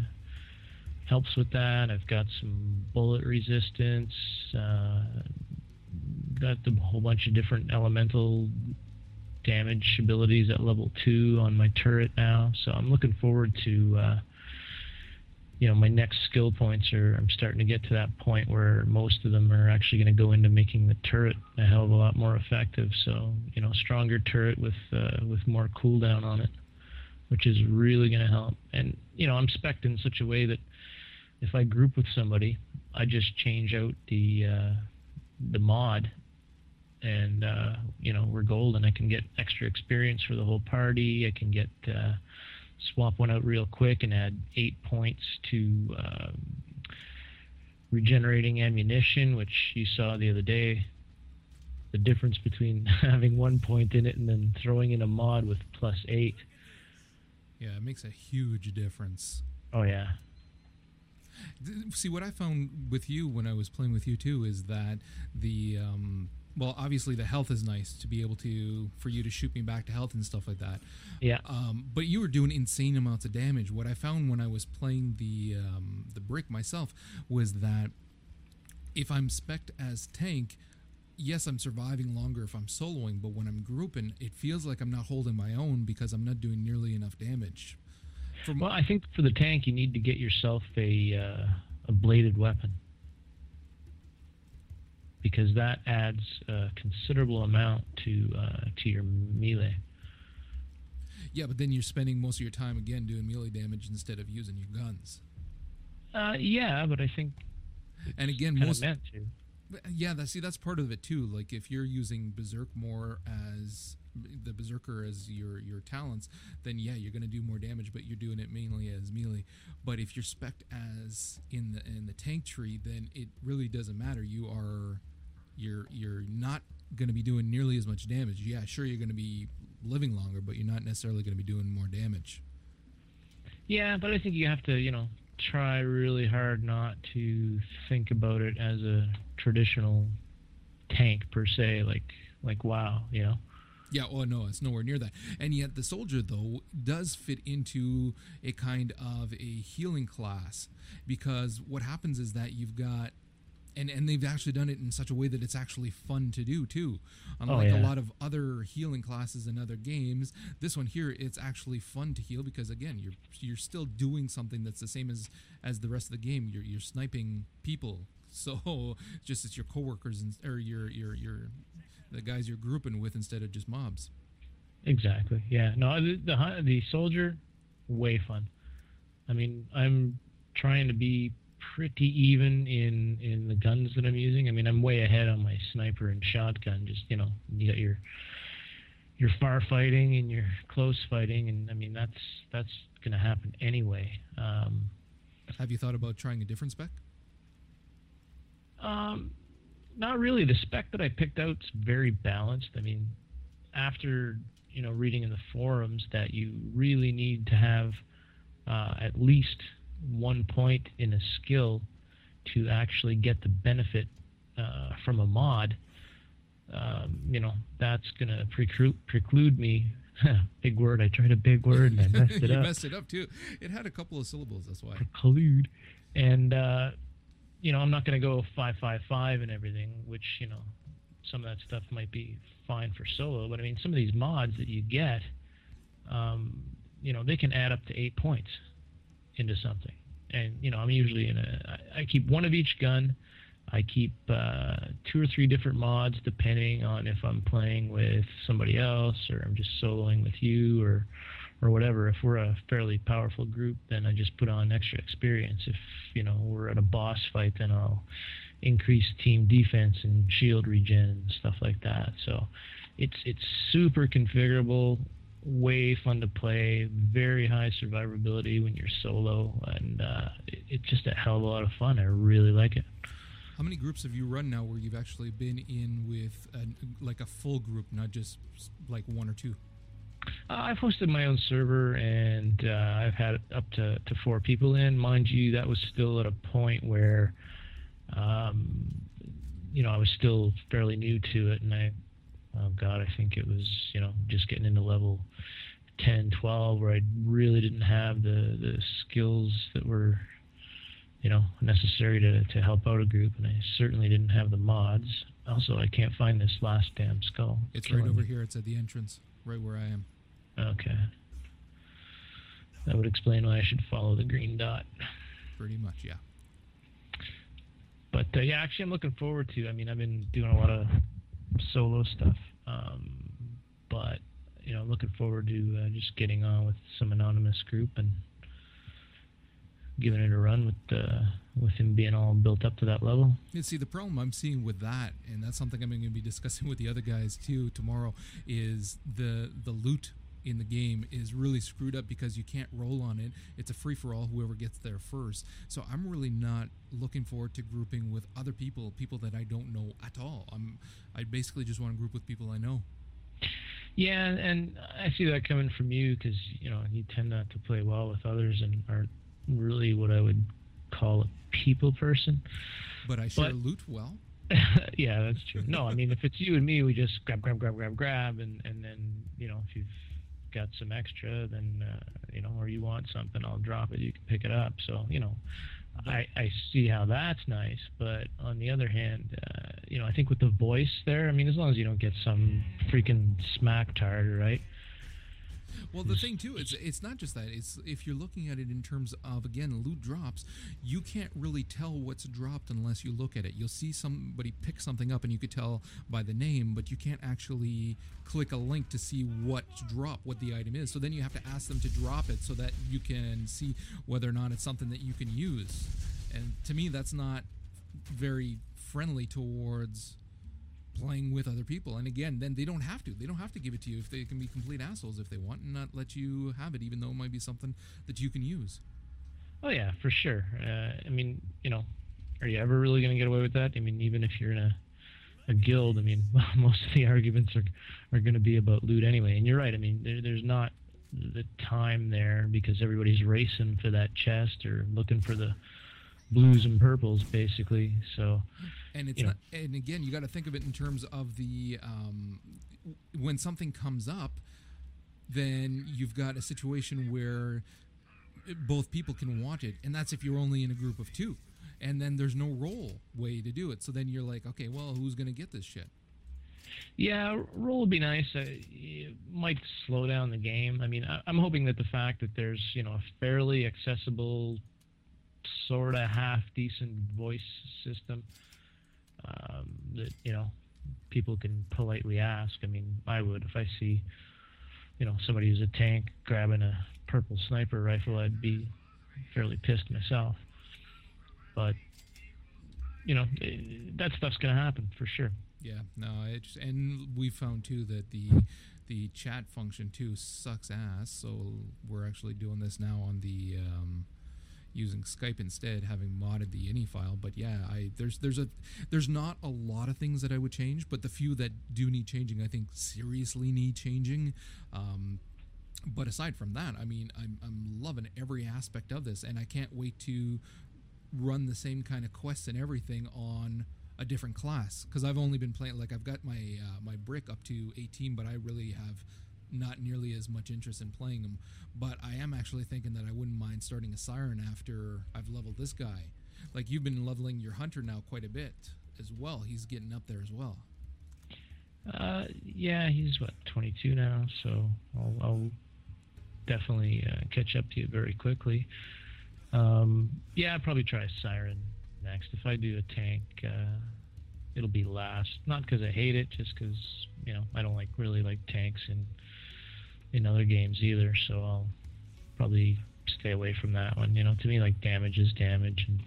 helps with that. I've got some bullet resistance. Uh, got a whole bunch of different elemental damage abilities at level two on my turret now. So I'm looking forward to uh, you know my next skill points are I'm starting to get to that point where most of them are actually going to go into making the turret a hell of a lot more effective. So you know a stronger turret with uh, with more cooldown on it, which is really going to help. And you know I'm specced in such a way that if I group with somebody I just change out the uh, the mod, and uh, you know we're golden. I can get extra experience for the whole party. I can get uh, swap one out real quick and add eight points to um, regenerating ammunition, which you saw the other day. The difference between having one point in it and then throwing in a mod with plus eight. Yeah, it makes a huge difference. Oh yeah, See what I found with you when I was playing with you too is that the um, well, obviously the health is nice to be able to for you to shoot me back to health and stuff like that. yeah. Um, but you were doing insane amounts of damage. What I found when I was playing the um, the brick myself was that if I'm spec as tank, yes, I'm surviving longer if I'm soloing. But when I'm grouping, it feels like I'm not holding my own because I'm not doing nearly enough damage. From Well, I think for the tank, you need to get yourself a uh, a bladed weapon because that adds a considerable amount to uh, to your melee. yeah, but then you're spending most of your time again doing melee damage instead of using your guns. Uh, yeah, but I think And again, most meant to. yeah that see that's part of it too like if you're using berserk more as the berserker as your your talents then yeah you're going to do more damage but you're doing it mainly as melee but if you're spec as in the in the tank tree then it really doesn't matter you are you're you're not going to be doing nearly as much damage yeah sure you're going to be living longer but you're not necessarily going to be doing more damage Yeah, but I think you have to, you know, try really hard not to think about it as a traditional tank per se. Like, like wow, you know. Yeah, oh no, it's nowhere near that. And yet the soldier though does fit into a kind of a healing class because what happens is that you've got and and they've actually done it in such a way that it's actually fun to do too. Oh, Unlike a yeah. lot of other healing classes in other games, this one here it's actually fun to heal because again, you're you're still doing something that's the same as as the rest of the game. You're you're sniping people. So just it's your coworkers and or your your your the guys you're grouping with instead of just mobs. Exactly. Yeah. No, the the, the soldier, way fun. I mean, I'm trying to be pretty even in in the guns that I'm using. I mean, I'm way ahead on my sniper and shotgun. Just you know, you got your your far fighting and your close fighting, and I mean that's that's gonna happen anyway. Um, Have you thought about trying a different spec? Um, not really. The spec that I picked out's very balanced. I mean, after you know reading in the forums that you really need to have uh, at least one point in a skill to actually get the benefit uh, from a mod. Um, you know, that's gonna preclude preclude me. big word. I tried a big word and I messed it you up messed it up too. It had a couple of syllables. That's why. collude. And uh, you know, I'm not going to go five five five and everything, which you know, some of that stuff might be fine for solo. But I mean, some of these mods that you get, um, you know, they can add up to eight points into something. And you know, I'm usually in a. I keep one of each gun. I keep uh, two or three different mods depending on if I'm playing with somebody else or I'm just soloing with you or or whatever. If we're a fairly powerful group, then I just put on extra experience. If you know we're at a boss fight, then I'll increase team defense and shield regen and stuff like that. So it's it's super configurable, way fun to play, very high survivability when you're solo, and uh, it, it's just a hell of a lot of fun. I really like it. How many groups have you run now where you've actually been in with an, like a full group, not just like one or two? Uh, I've hosted my own server and uh, I've had up to, to four people in. Mind you, that was still at a point where, um, you know, I was still fairly new to it. And I, oh God, I think it was, you know, just getting into level 10, 12, where I really didn't have the, the skills that were, you know, necessary to, to help out a group. And I certainly didn't have the mods. Also, I can't find this last damn skull. It's killing right over me. here. It's at the entrance, right where I am. Okay. That would explain why I should follow the green dot. Pretty much, yeah. But uh, yeah, actually, I'm looking forward to. I mean, I've been doing a lot of solo stuff, um, but you know, looking forward to uh, just getting on with some anonymous group and giving it a run with uh, with him being all built up to that level. You see, the problem I'm seeing with that, and that's something I'm going to be discussing with the other guys too tomorrow, is the the loot in the game is really screwed up because you can't roll on it. It's a free for all, whoever gets there first. So I'm really not looking forward to grouping with other people, people that I don't know at all. I'm I basically just want to group with people I know. Yeah, and I see that coming from you because you know you tend not to play well with others and aren't really what I would call a people person. But I share But- loot well. yeah, that's true. No, I mean if it's you and me, we just grab, grab, grab, grab, grab, and and then you know if you've got some extra, then uh, you know, or you want something, I'll drop it. You can pick it up. So you know, I I see how that's nice. But on the other hand, uh, you know, I think with the voice there, I mean, as long as you don't get some freaking smack tard, right? Well, the thing too is it's not just that. It's if you're looking at it in terms of again loot drops, you can't really tell what's dropped unless you look at it. You'll see somebody pick something up and you could tell by the name, but you can't actually click a link to see what's dropped, what the item is. So then you have to ask them to drop it so that you can see whether or not it's something that you can use. And to me, that's not very friendly towards playing with other people. And again, then they don't have to. They don't have to give it to you if they can be complete assholes if they want and not let you have it, even though it might be something that you can use. Oh yeah, for sure. Uh, I mean, you know, are you ever really going to get away with that? I mean, even if you're in a a guild, I mean, most of the arguments are are going to be about loot anyway. And you're right. I mean, there, there's not the time there because everybody's racing for that chest or looking for the blues and purples, basically. So And it's You know. not, and again, you got to think of it in terms of the um, when something comes up, then you've got a situation where both people can want it, and that's if you're only in a group of two. And then there's no roll way to do it. So then you're like, okay, well, who's gonna get this shit? Yeah, roll would be nice. Uh, it might slow down the game. I mean, I'm hoping that the fact that there's you know a fairly accessible, sort of half decent voice system um, that you know people can politely ask. I mean, I would if I see you know somebody who's a tank grabbing a purple sniper rifle, I'd be fairly pissed myself. But you know, eh, that stuff's gonna happen for sure. Yeah, no, it's and we found too that the the chat function too sucks ass. So we're actually doing this now on the um, using Skype instead, having modded the ini file. But yeah, I there's there's a there's not a lot of things that I would change, but the few that do need changing, I think seriously need changing. Um, but aside from that, I mean, I'm I'm loving every aspect of this, and I can't wait to run the same kind of quests and everything on a different class because I've only been playing like I've got my uh, my brick up to 18 but I really have not nearly as much interest in playing them but I am actually thinking that I wouldn't mind starting a siren after I've leveled this guy like you've been leveling your hunter now quite a bit as well he's getting up there as well Uh, yeah, he's what 22 now, so I'll, I'll definitely uh, catch up to you very quickly. Um, yeah, I'll probably try siren next. If I do a tank, uh, it'll be last. Not because I hate it, just because you know I don't like really like tanks in in other games either. So I'll probably stay away from that one. You know, to me, like damage is damage, and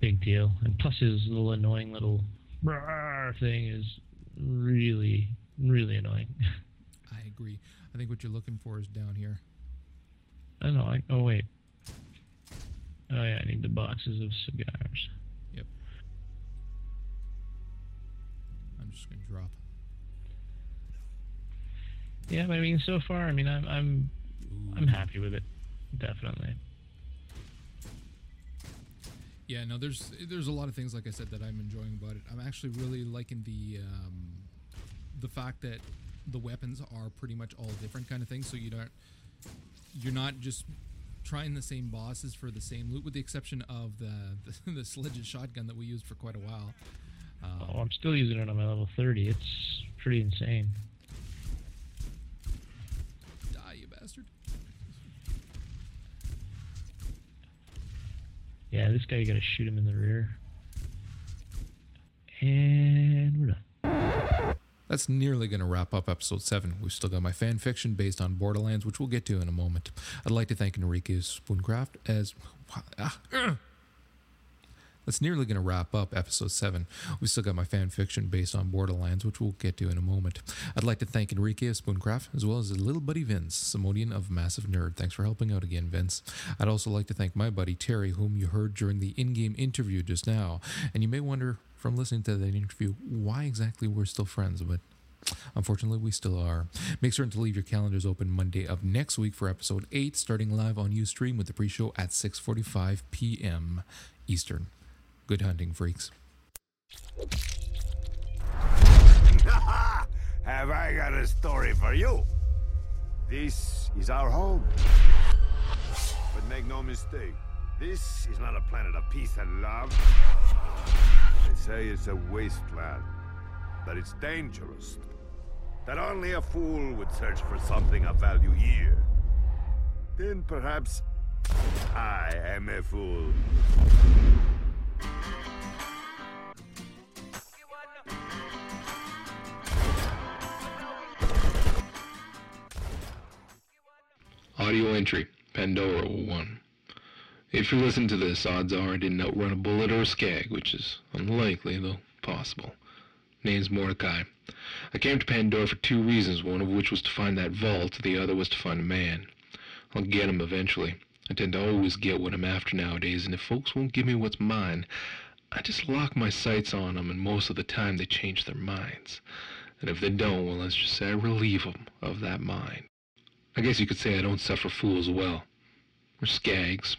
big deal. And plus, his little annoying little thing is really, really annoying. I agree I think what you're looking for is down here I know. I, oh wait. Oh yeah, I need the boxes of cigars. Yep. I'm just gonna drop Yeah, but I mean, so far, I mean, I'm I'm I'm happy with it. Definitely. Yeah, no, there's there's a lot of things like I said that I'm enjoying about it. I'm actually really liking the um, the fact that the weapons are pretty much all different kind of things. So you don't you're not just trying the same bosses for the same loot, with the exception of the the, the sledge shotgun that we used for quite a while. Um, Oh, I'm still using it on my level 30. It's pretty insane. Die, you bastard! Yeah, this guy, you gotta shoot him in the rear. And we're done. That's nearly going to wrap up episode 7. We've still got my fan fiction based on Borderlands, which we'll get to in a moment. I'd like to thank Enrique Spooncraft as. Ah, ugh. That's nearly going to wrap up episode 7. We've still got my fan fiction based on Borderlands, which we'll get to in a moment. I'd like to thank Enrique of Spooncraft, as well as his little buddy Vince, Simonian of Massive Nerd. Thanks for helping out again, Vince. I'd also like to thank my buddy Terry, whom you heard during the in game interview just now. And you may wonder, from listening to that interview, why exactly we're still friends, but Unfortunately, we still are. Make certain to leave your calendars open Monday of next week for episode 8, starting live on Ustream with the pre-show at 6:45 p.m. Eastern. Good hunting, freaks. Have I got a story for you? This is our home. But make no mistake, this is not a planet of peace and love. They say it's a wasteland, that it's dangerous, that only a fool would search for something of value here. Then perhaps I am a fool. Audio entry, Pandora 1. If you listen to this, odds are I didn't outrun a bullet or a skag, which is unlikely, though possible. Name's Mordecai. I came to Pandora for two reasons, one of which was to find that vault, the other was to find a man. I'll get him eventually. I tend to always get what I'm after nowadays, and if folks won't give me what's mine, I just lock my sights on 'em, and most of the time they change their minds. And if they don't, well, let's just say I relieve 'em of that mind. I guess you could say I don't suffer fools well. Or skags.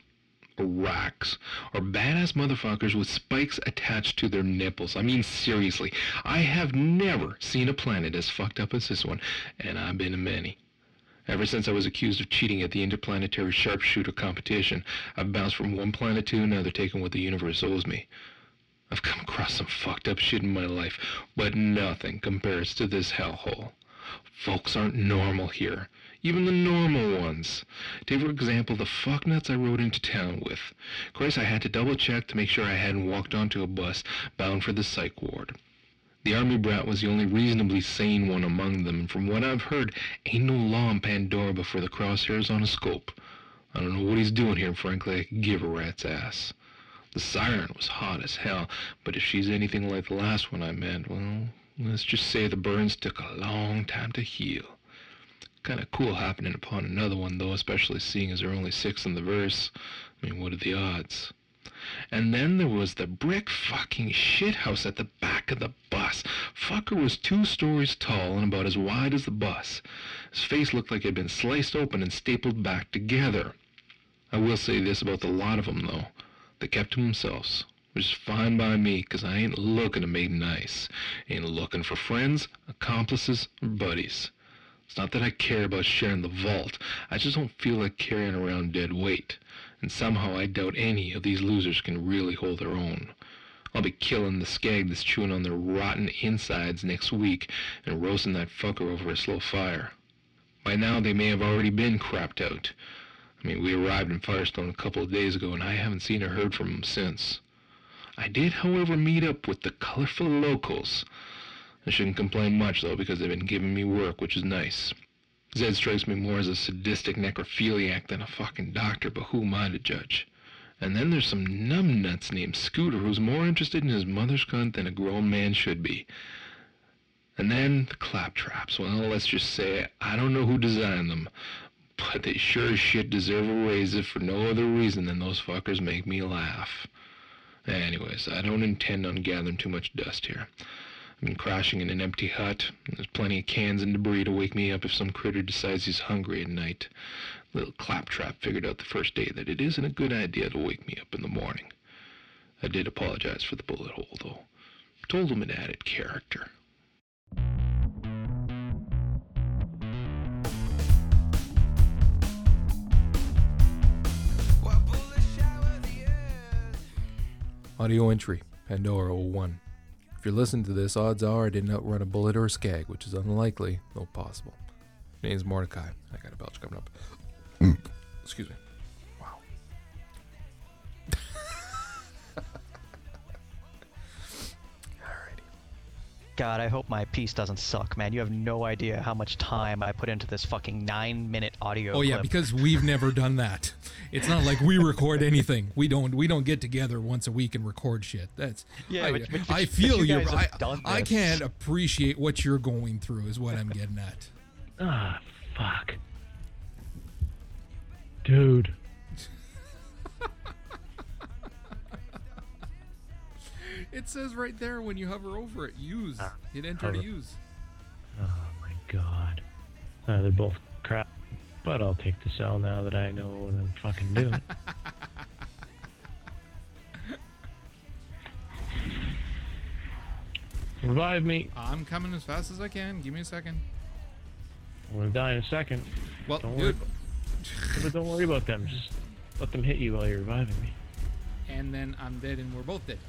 Or Rakks. Or badass motherfuckers with spikes attached to their nipples. I mean, seriously, I have never seen a planet as fucked up as this one, and I've been to many. Ever since I was accused of cheating at the interplanetary sharpshooter competition, I've bounced from one planet to another, taking what the universe owes me. I've come across some fucked up shit in my life, but nothing compares to this hellhole. Folks aren't normal here. Even the normal ones. Take for example the fucknuts I rode into town with. Christ, I had to double check to make sure I hadn't walked onto a bus bound for the psych ward. The army brat was the only reasonably sane one among them, and from what I've heard, ain't no law in Pandora before the crosshairs on a scope. I don't know what he's doing here, frankly, I could give a rat's ass. The siren was hot as hell, but if she's anything like the last one I met, well, let's just say the burns took a long time to heal. Kinda cool happening upon another one, though, especially seeing as there are only six in the verse. I mean, what are the odds? And then there was the brick fucking shithouse at the back of the bus. Fucker was two stories tall and about as wide as the bus. His face looked like it had been sliced open and stapled back together. I will say this about the lot of 'em, though. They kept to themselves, which is fine by me, 'cause I ain't looking to make nice. Ain't looking for friends, accomplices, or buddies. It's not that I care about sharing the vault. I just don't feel like carrying around dead weight. And somehow I doubt any of these losers can really hold their own. I'll be killing the skag that's chewing on their rotten insides next week and roasting that fucker over a slow fire. By now they may have already been crapped out. I mean, we arrived in Fyrestone a couple of days ago and I haven't seen or heard from them since. I did, however, meet up with the colorful locals. I shouldn't complain much, though, because they've been giving me work, which is nice. Zed strikes me more as a sadistic necrophiliac than a fucking doctor, but who am I to judge? And then there's some numbnuts named Scooter who's more interested in his mother's cunt than a grown man should be. And then the claptraps. Well, let's just say I don't know who designed them, but they sure as shit deserve a raise if for no other reason than those fuckers make me laugh. Anyways, I don't intend on gathering too much dust here. I've been crashing in an empty hut. There's plenty of cans and debris to wake me up if some critter decides he's hungry at night. Little claptrap figured out the first day that it isn't a good idea to wake me up in the morning. I did apologize for the bullet hole, though. Told him it added character. Audio entry, Pandora 01. You're listening to this, odds are I didn't outrun a bullet or a skag, which is unlikely, though possible. My Name's Mordecai. I got a belch coming up. Mm. Excuse me. God, I hope my piece doesn't suck, man. You have no idea how much time I put into this fucking nine-minute audio. Oh yeah, clip. because we've never done that. It's not like we record anything. We don't. We don't get together once a week and record shit. That's Yeah, I, but- but- I feel you you. guys have I, done I can't appreciate what you're going through. Is what I'm getting at. Ah, fuck. Dude. It says right there when you hover over it, use. Ah, Hit enter to use. Oh my god. Uh, they're both crap. But I'll take the cell now that I know what I'm fucking doing. Revive me. I'm coming as fast as I can. Give me a second. I'm gonna die in a second. Well, Don't worry. dude. But don't worry about them. Just let them hit you while you're reviving me. And then I'm dead, and we're both dead.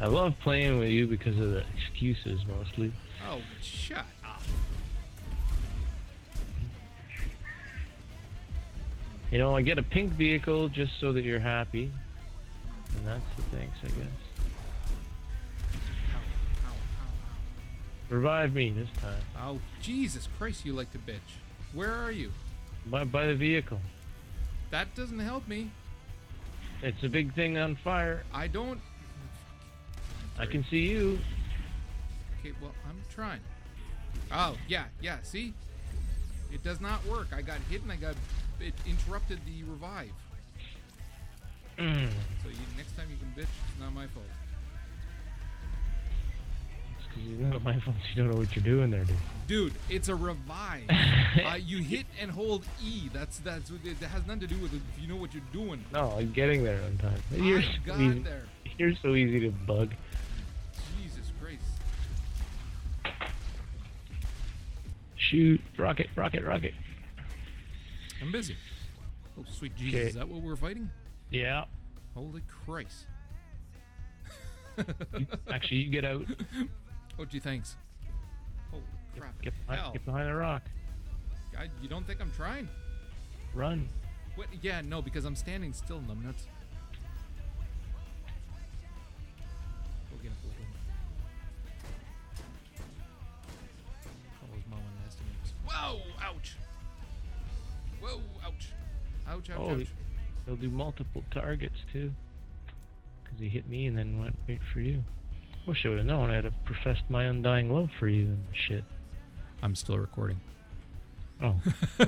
I love playing with you because of the excuses mostly. Oh, shut up. You know, I get a pink vehicle just so that you're happy. And that's the thanks, I guess. Ow, ow, ow, Revive me this time. Oh, Jesus Christ, you like to bitch. Where are you? By, by the vehicle. That doesn't help me. It's a big thing on fire. I don't. I can see you. Okay, well, I'm trying. Oh, yeah, yeah, see? It does not work. I got hit and I got. It interrupted the revive. Mm. So you, next time you can bitch, it's not my fault. It's 'cause you know my fault. You don't know what you're doing there, dude. Dude, it's a revive. uh, you hit and hold E. That's that's it has nothing to do with it if you know what you're doing. No, I'm getting there on time. You're I so got easy. there. You're so easy to bug. Shoot, rocket, rocket, rocket. I'm busy. Oh, sweet Jesus. Okay. Is that what we're fighting? Yeah. Holy Christ. Actually, you get out. Oh, gee, thanks. Holy crap. Get behind, get behind the rock. You don't think I'm trying? Run. What? Yeah, no, because I'm standing still, numbnuts. Go Whoa! Ouch! Whoa! Ouch! Ouch! Ouch! Oh, ouch! They'll do multiple targets too. Because he hit me and then went right for you. Wish I would have known. I'd have professed my undying love for you and shit. I'm still recording. Oh.